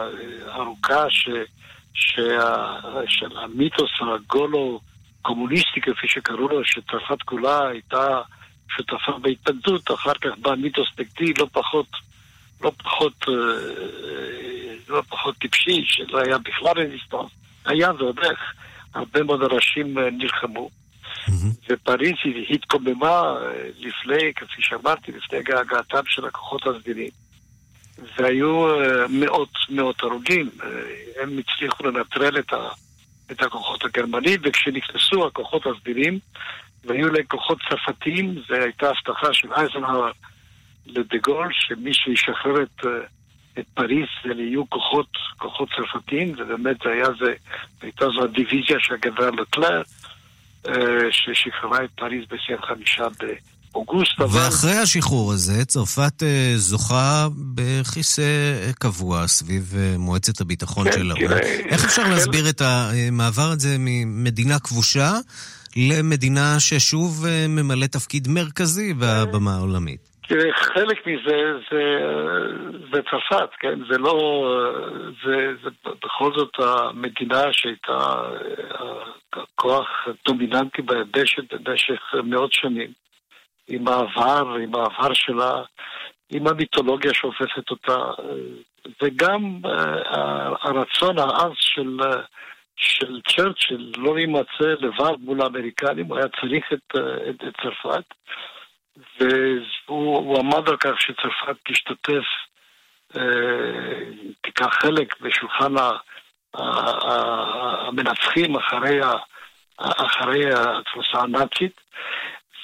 ארוכה ש, שה, של המיתוס הגולו-קומוניסטי, כפי שקראו לו, שצרפת כולה הייתה שותפה בהתנגדות, אחר כך בא מיתוס נגדי לא פחות, לא פחות, לא פחות טיפשי, שלא היה בכלל רזיסטנס. היה ועוד איך, הרבה מאוד אנשים נלחמו. ופריז התקוממה לפני, כפי שאמרתי, לפני הגעתם של הכוחות הסדירים. והיו מאות מאות הרוגים. הם הצליחו לנטרל את, ה, את הכוחות הגרמנים, וכשנכנסו הכוחות הסדירים, והיו להם כוחות צרפתיים, זו הייתה הבטחה של אייזנהאואר לדה גול, שמי שישחרר את, את פריז, אלה יהיו כוחות, כוחות צרפתיים, ובאמת זה היה זה, הייתה זו הדיוויזיה של הגנרל לקלר, ששחררה את פריז ב-25 ב... אוגוסט, אבל... ואחרי השחרור הזה, צרפת uh, זוכה בכיסא קבוע סביב uh, מועצת הביטחון כן, של האו"ם. איך אפשר להסביר את המעבר הזה ממדינה כבושה למדינה ששוב uh, ממלא תפקיד מרכזי בבמה העולמית? תראה, חלק מזה זה, זה צרפת, כן? זה לא... זה, זה בכל זאת המדינה שהייתה הכוח דומיננטי ביבשת במשך מאות שנים. עם העבר, עם העבר שלה, עם המיתולוגיה שאופפת אותה, וגם הרצון העז של, של צ'רצ'יל לא להימצא לבד מול האמריקנים, הוא היה צריך את, את, את צרפת, והוא עמד על כך שצרפת תשתתף, תיקח חלק בשולחן המנצחים אחרי, אחרי התפוסה הנאצית.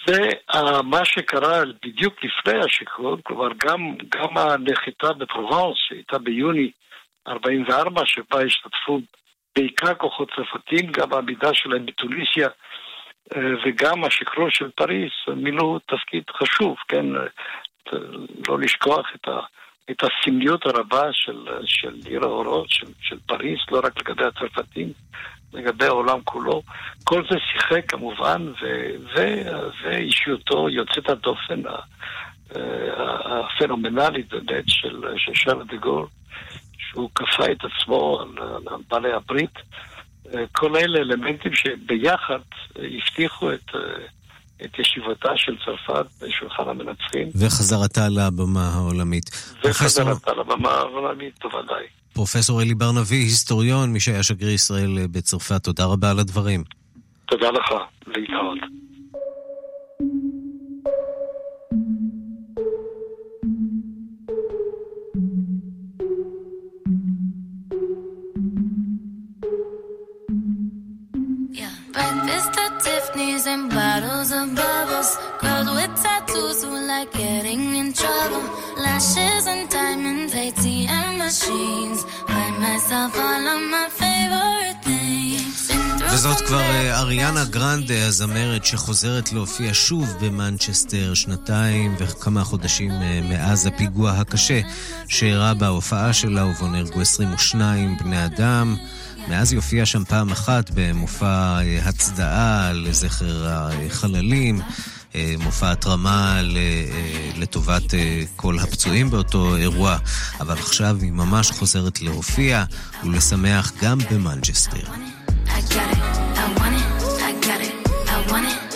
ומה שקרה בדיוק לפני השיכרון, כלומר גם, גם הנחיתה בפרובנס, שהייתה ביוני 44, שבה השתתפו בעיקר כוחות צרפתים, גם העמידה שלהם בתוניסיה אה, וגם השחרור של פריז מילאו תפקיד חשוב, כן? לא לשכוח את, ה, את הסמליות הרבה של, של עיר האורות, של, של פריז, לא רק לגבי הצרפתים, לגבי העולם כולו. כל זה שיחק כמובן, ואישיותו יוצאת הדופן הפנומנלית באמת של, שרל דה גול, שהוא כפה את עצמו על, על בעלי הברית. כל אלה אלמנטים שביחד הבטיחו את, את ישיבתה של צרפת בשולחן המנצחים. וחזרתה לבמה העולמית. וחזרתה לבמה העולמית, בוודאי. פרופסור אלי בר נביא, היסטוריון, מי שהיה שגריר ישראל בצרפת, תודה רבה על הדברים. תודה לך, להתראות. Breakfast at Tiffany's and bottles of bubbles. Girls with tattoos who like getting in trouble. Lashes וזאת כבר אה, אריאנה גרנדה, הזמרת שחוזרת להופיע שוב במנצ'סטר שנתיים וכמה חודשים אה, מאז הפיגוע הקשה שאירע בהופעה שלה ובו נהרגו 22 בני אדם. מאז היא הופיעה שם פעם אחת במופע אה, הצדעה לזכר החללים. אה, מופע התרמה אה, לטובת אה, כל הפצועים באותו אירוע, אבל עכשיו היא ממש חוזרת להופיע ולשמח גם במנצ'סטר. I got it, I want it, I got it, I want it,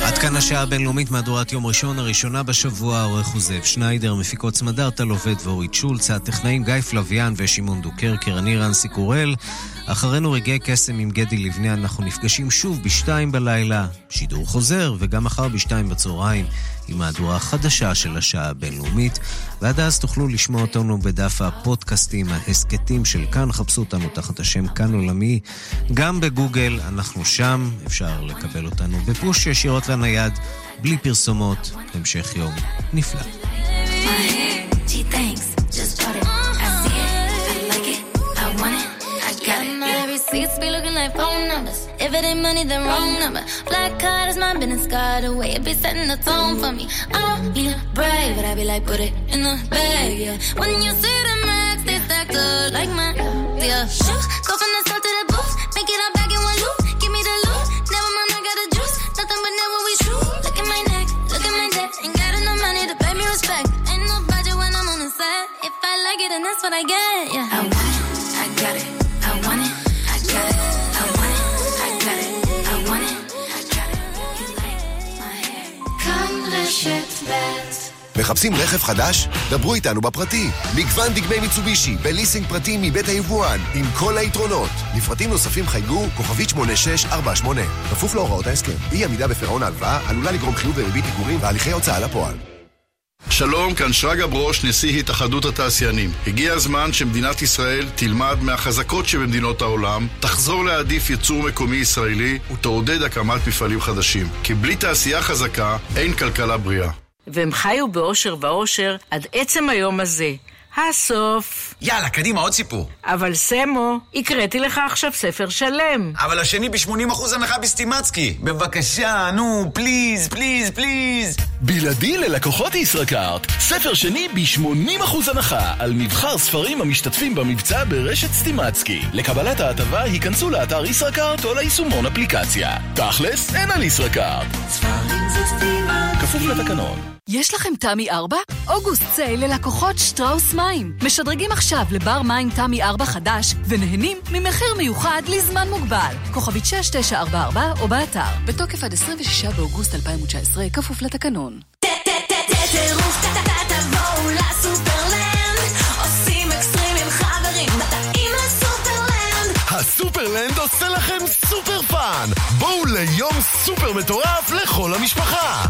עד כאן השעה הבינלאומית מהדורת יום ראשון הראשונה בשבוע, העורך הוא זאב שניידר, מפיקות סמדר עובד ואורית שולץ, הטכנאים גיא פלוויאן ושמעון דוקרקר, אני רנסי קורל. אחרינו רגעי קסם עם גדי לבנה, אנחנו נפגשים שוב בשתיים בלילה, שידור חוזר, וגם מחר בשתיים בצהריים, עם מהדורה חדשה של השעה הבינלאומית, ועד אז תוכלו לשמוע אותנו בדף הפודקאסטים, ההסכתים של כאן, חפשו אותנו תחת השם כאן עולמי, גם בגוגל, אנחנו שם, אפשר לקבל אותנו בפוש ישירות לנייד, בלי פרסומות, המשך יום נפלא. Gee, thanks, just bought it. Receipts be looking like phone numbers. If it ain't money, then wrong number. Black card is my business card away. It be setting the tone for me. I don't need a brave, but I be like, put it in the bag, yeah. When you see the max, they stacked up like my, yeah. Shoot, go from the south to the booth, make it all back in one loop. Give me the loot, never mind, I got the juice. Nothing but never we shoot. Look at my neck, look at my neck. Ain't got enough money to pay me respect. Ain't no budget when I'm on the set. If I like it, then that's what I get, yeah. I want it, I got it, רשת ב' מחפשים רכב חדש? דברו איתנו בפרטי. מגוון דגמי מיצובישי, בליסינג פרטי מבית היבואן, עם כל היתרונות. לפרטים נוספים חייגו כוכבית 8648. כפוף להוראות ההסכם. אי עמידה בפירעון ההלוואה עלולה לגרום חיוב וריבית פיגורים והליכי הוצאה לפועל. שלום, כאן שרגא ברוש, נשיא התאחדות התעשיינים. הגיע הזמן שמדינת ישראל תלמד מהחזקות שבמדינות העולם, תחזור להעדיף ייצור מקומי ישראלי ותעודד הקמת מפעלים חדשים. כי בלי תעשייה חזקה, אין כלכלה בריאה. והם חיו באושר ועושר עד עצם היום הזה. הסוף. יאללה, קדימה, עוד סיפור. אבל סמו, הקראתי לך עכשיו ספר שלם. אבל השני ב-80% הנחה בסטימצקי. בבקשה, נו, please, please, please. בלעדי ללקוחות ישראכרט, ספר שני ב-80% הנחה על מבחר ספרים המשתתפים במבצע ברשת סטימצקי. לקבלת ההטבה היכנסו לאתר ישראכרט או ליישומון אפליקציה. תכלס, אין על ישראכרט. כפוף לתקנון. יש לכם תמי 4? אוגוסט sale ללקוחות שטראוס מים. משדרגים עכשיו לבר מים תמי 4 חדש, ונהנים ממחיר מיוחד לזמן מוגבל. כוכבית 6944 או באתר, בתוקף עד 26 באוגוסט 2019, כפוף לתקנון. סופרלנד עושה לכם super fun. בואו ליום סופר מטורף לכל המשפחה.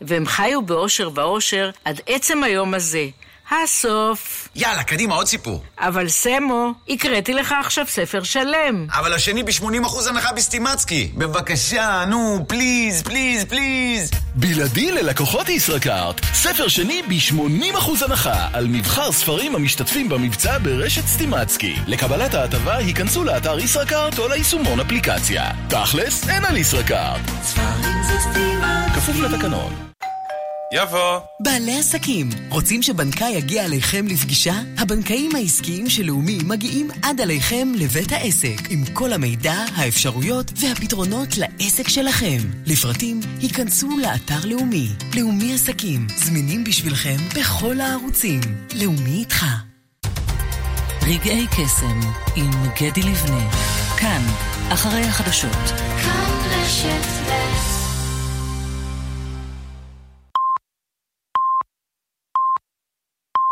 והם חיו באושר ועושר עד עצם היום הזה. הסוף. יאללה, קדימה, עוד סיפור. אבל סמו, הקראתי לך עכשיו ספר שלם. אבל השני ב-80% הנחה בסטימצקי. בבקשה, נו, please, please, please. בלעדי ללקוחות ישראכרט, ספר שני ב-80% הנחה על מבחר ספרים המשתתפים במבצע ברשת סטימצקי. לקבלת ההטבה היכנסו לאתר ישראכרט או ליישומון אפליקציה. תכלס, אין על ישראכרט. ספרים זה סטימצקי. כפוף לתקנון. יבוא. בעלי עסקים, רוצים שבנקאי יגיע אליכם לפגישה? הבנקאים העסקיים של לאומי מגיעים עד אליכם לבית העסק, עם כל המידע, האפשרויות והפתרונות לעסק שלכם. לפרטים, היכנסו לאתר לאומי. לאומי עסקים, זמינים בשבילכם בכל הערוצים. לאומי איתך. רגעי קסם עם גדי לבנה, כאן, אחרי החדשות. כאן רשת ב'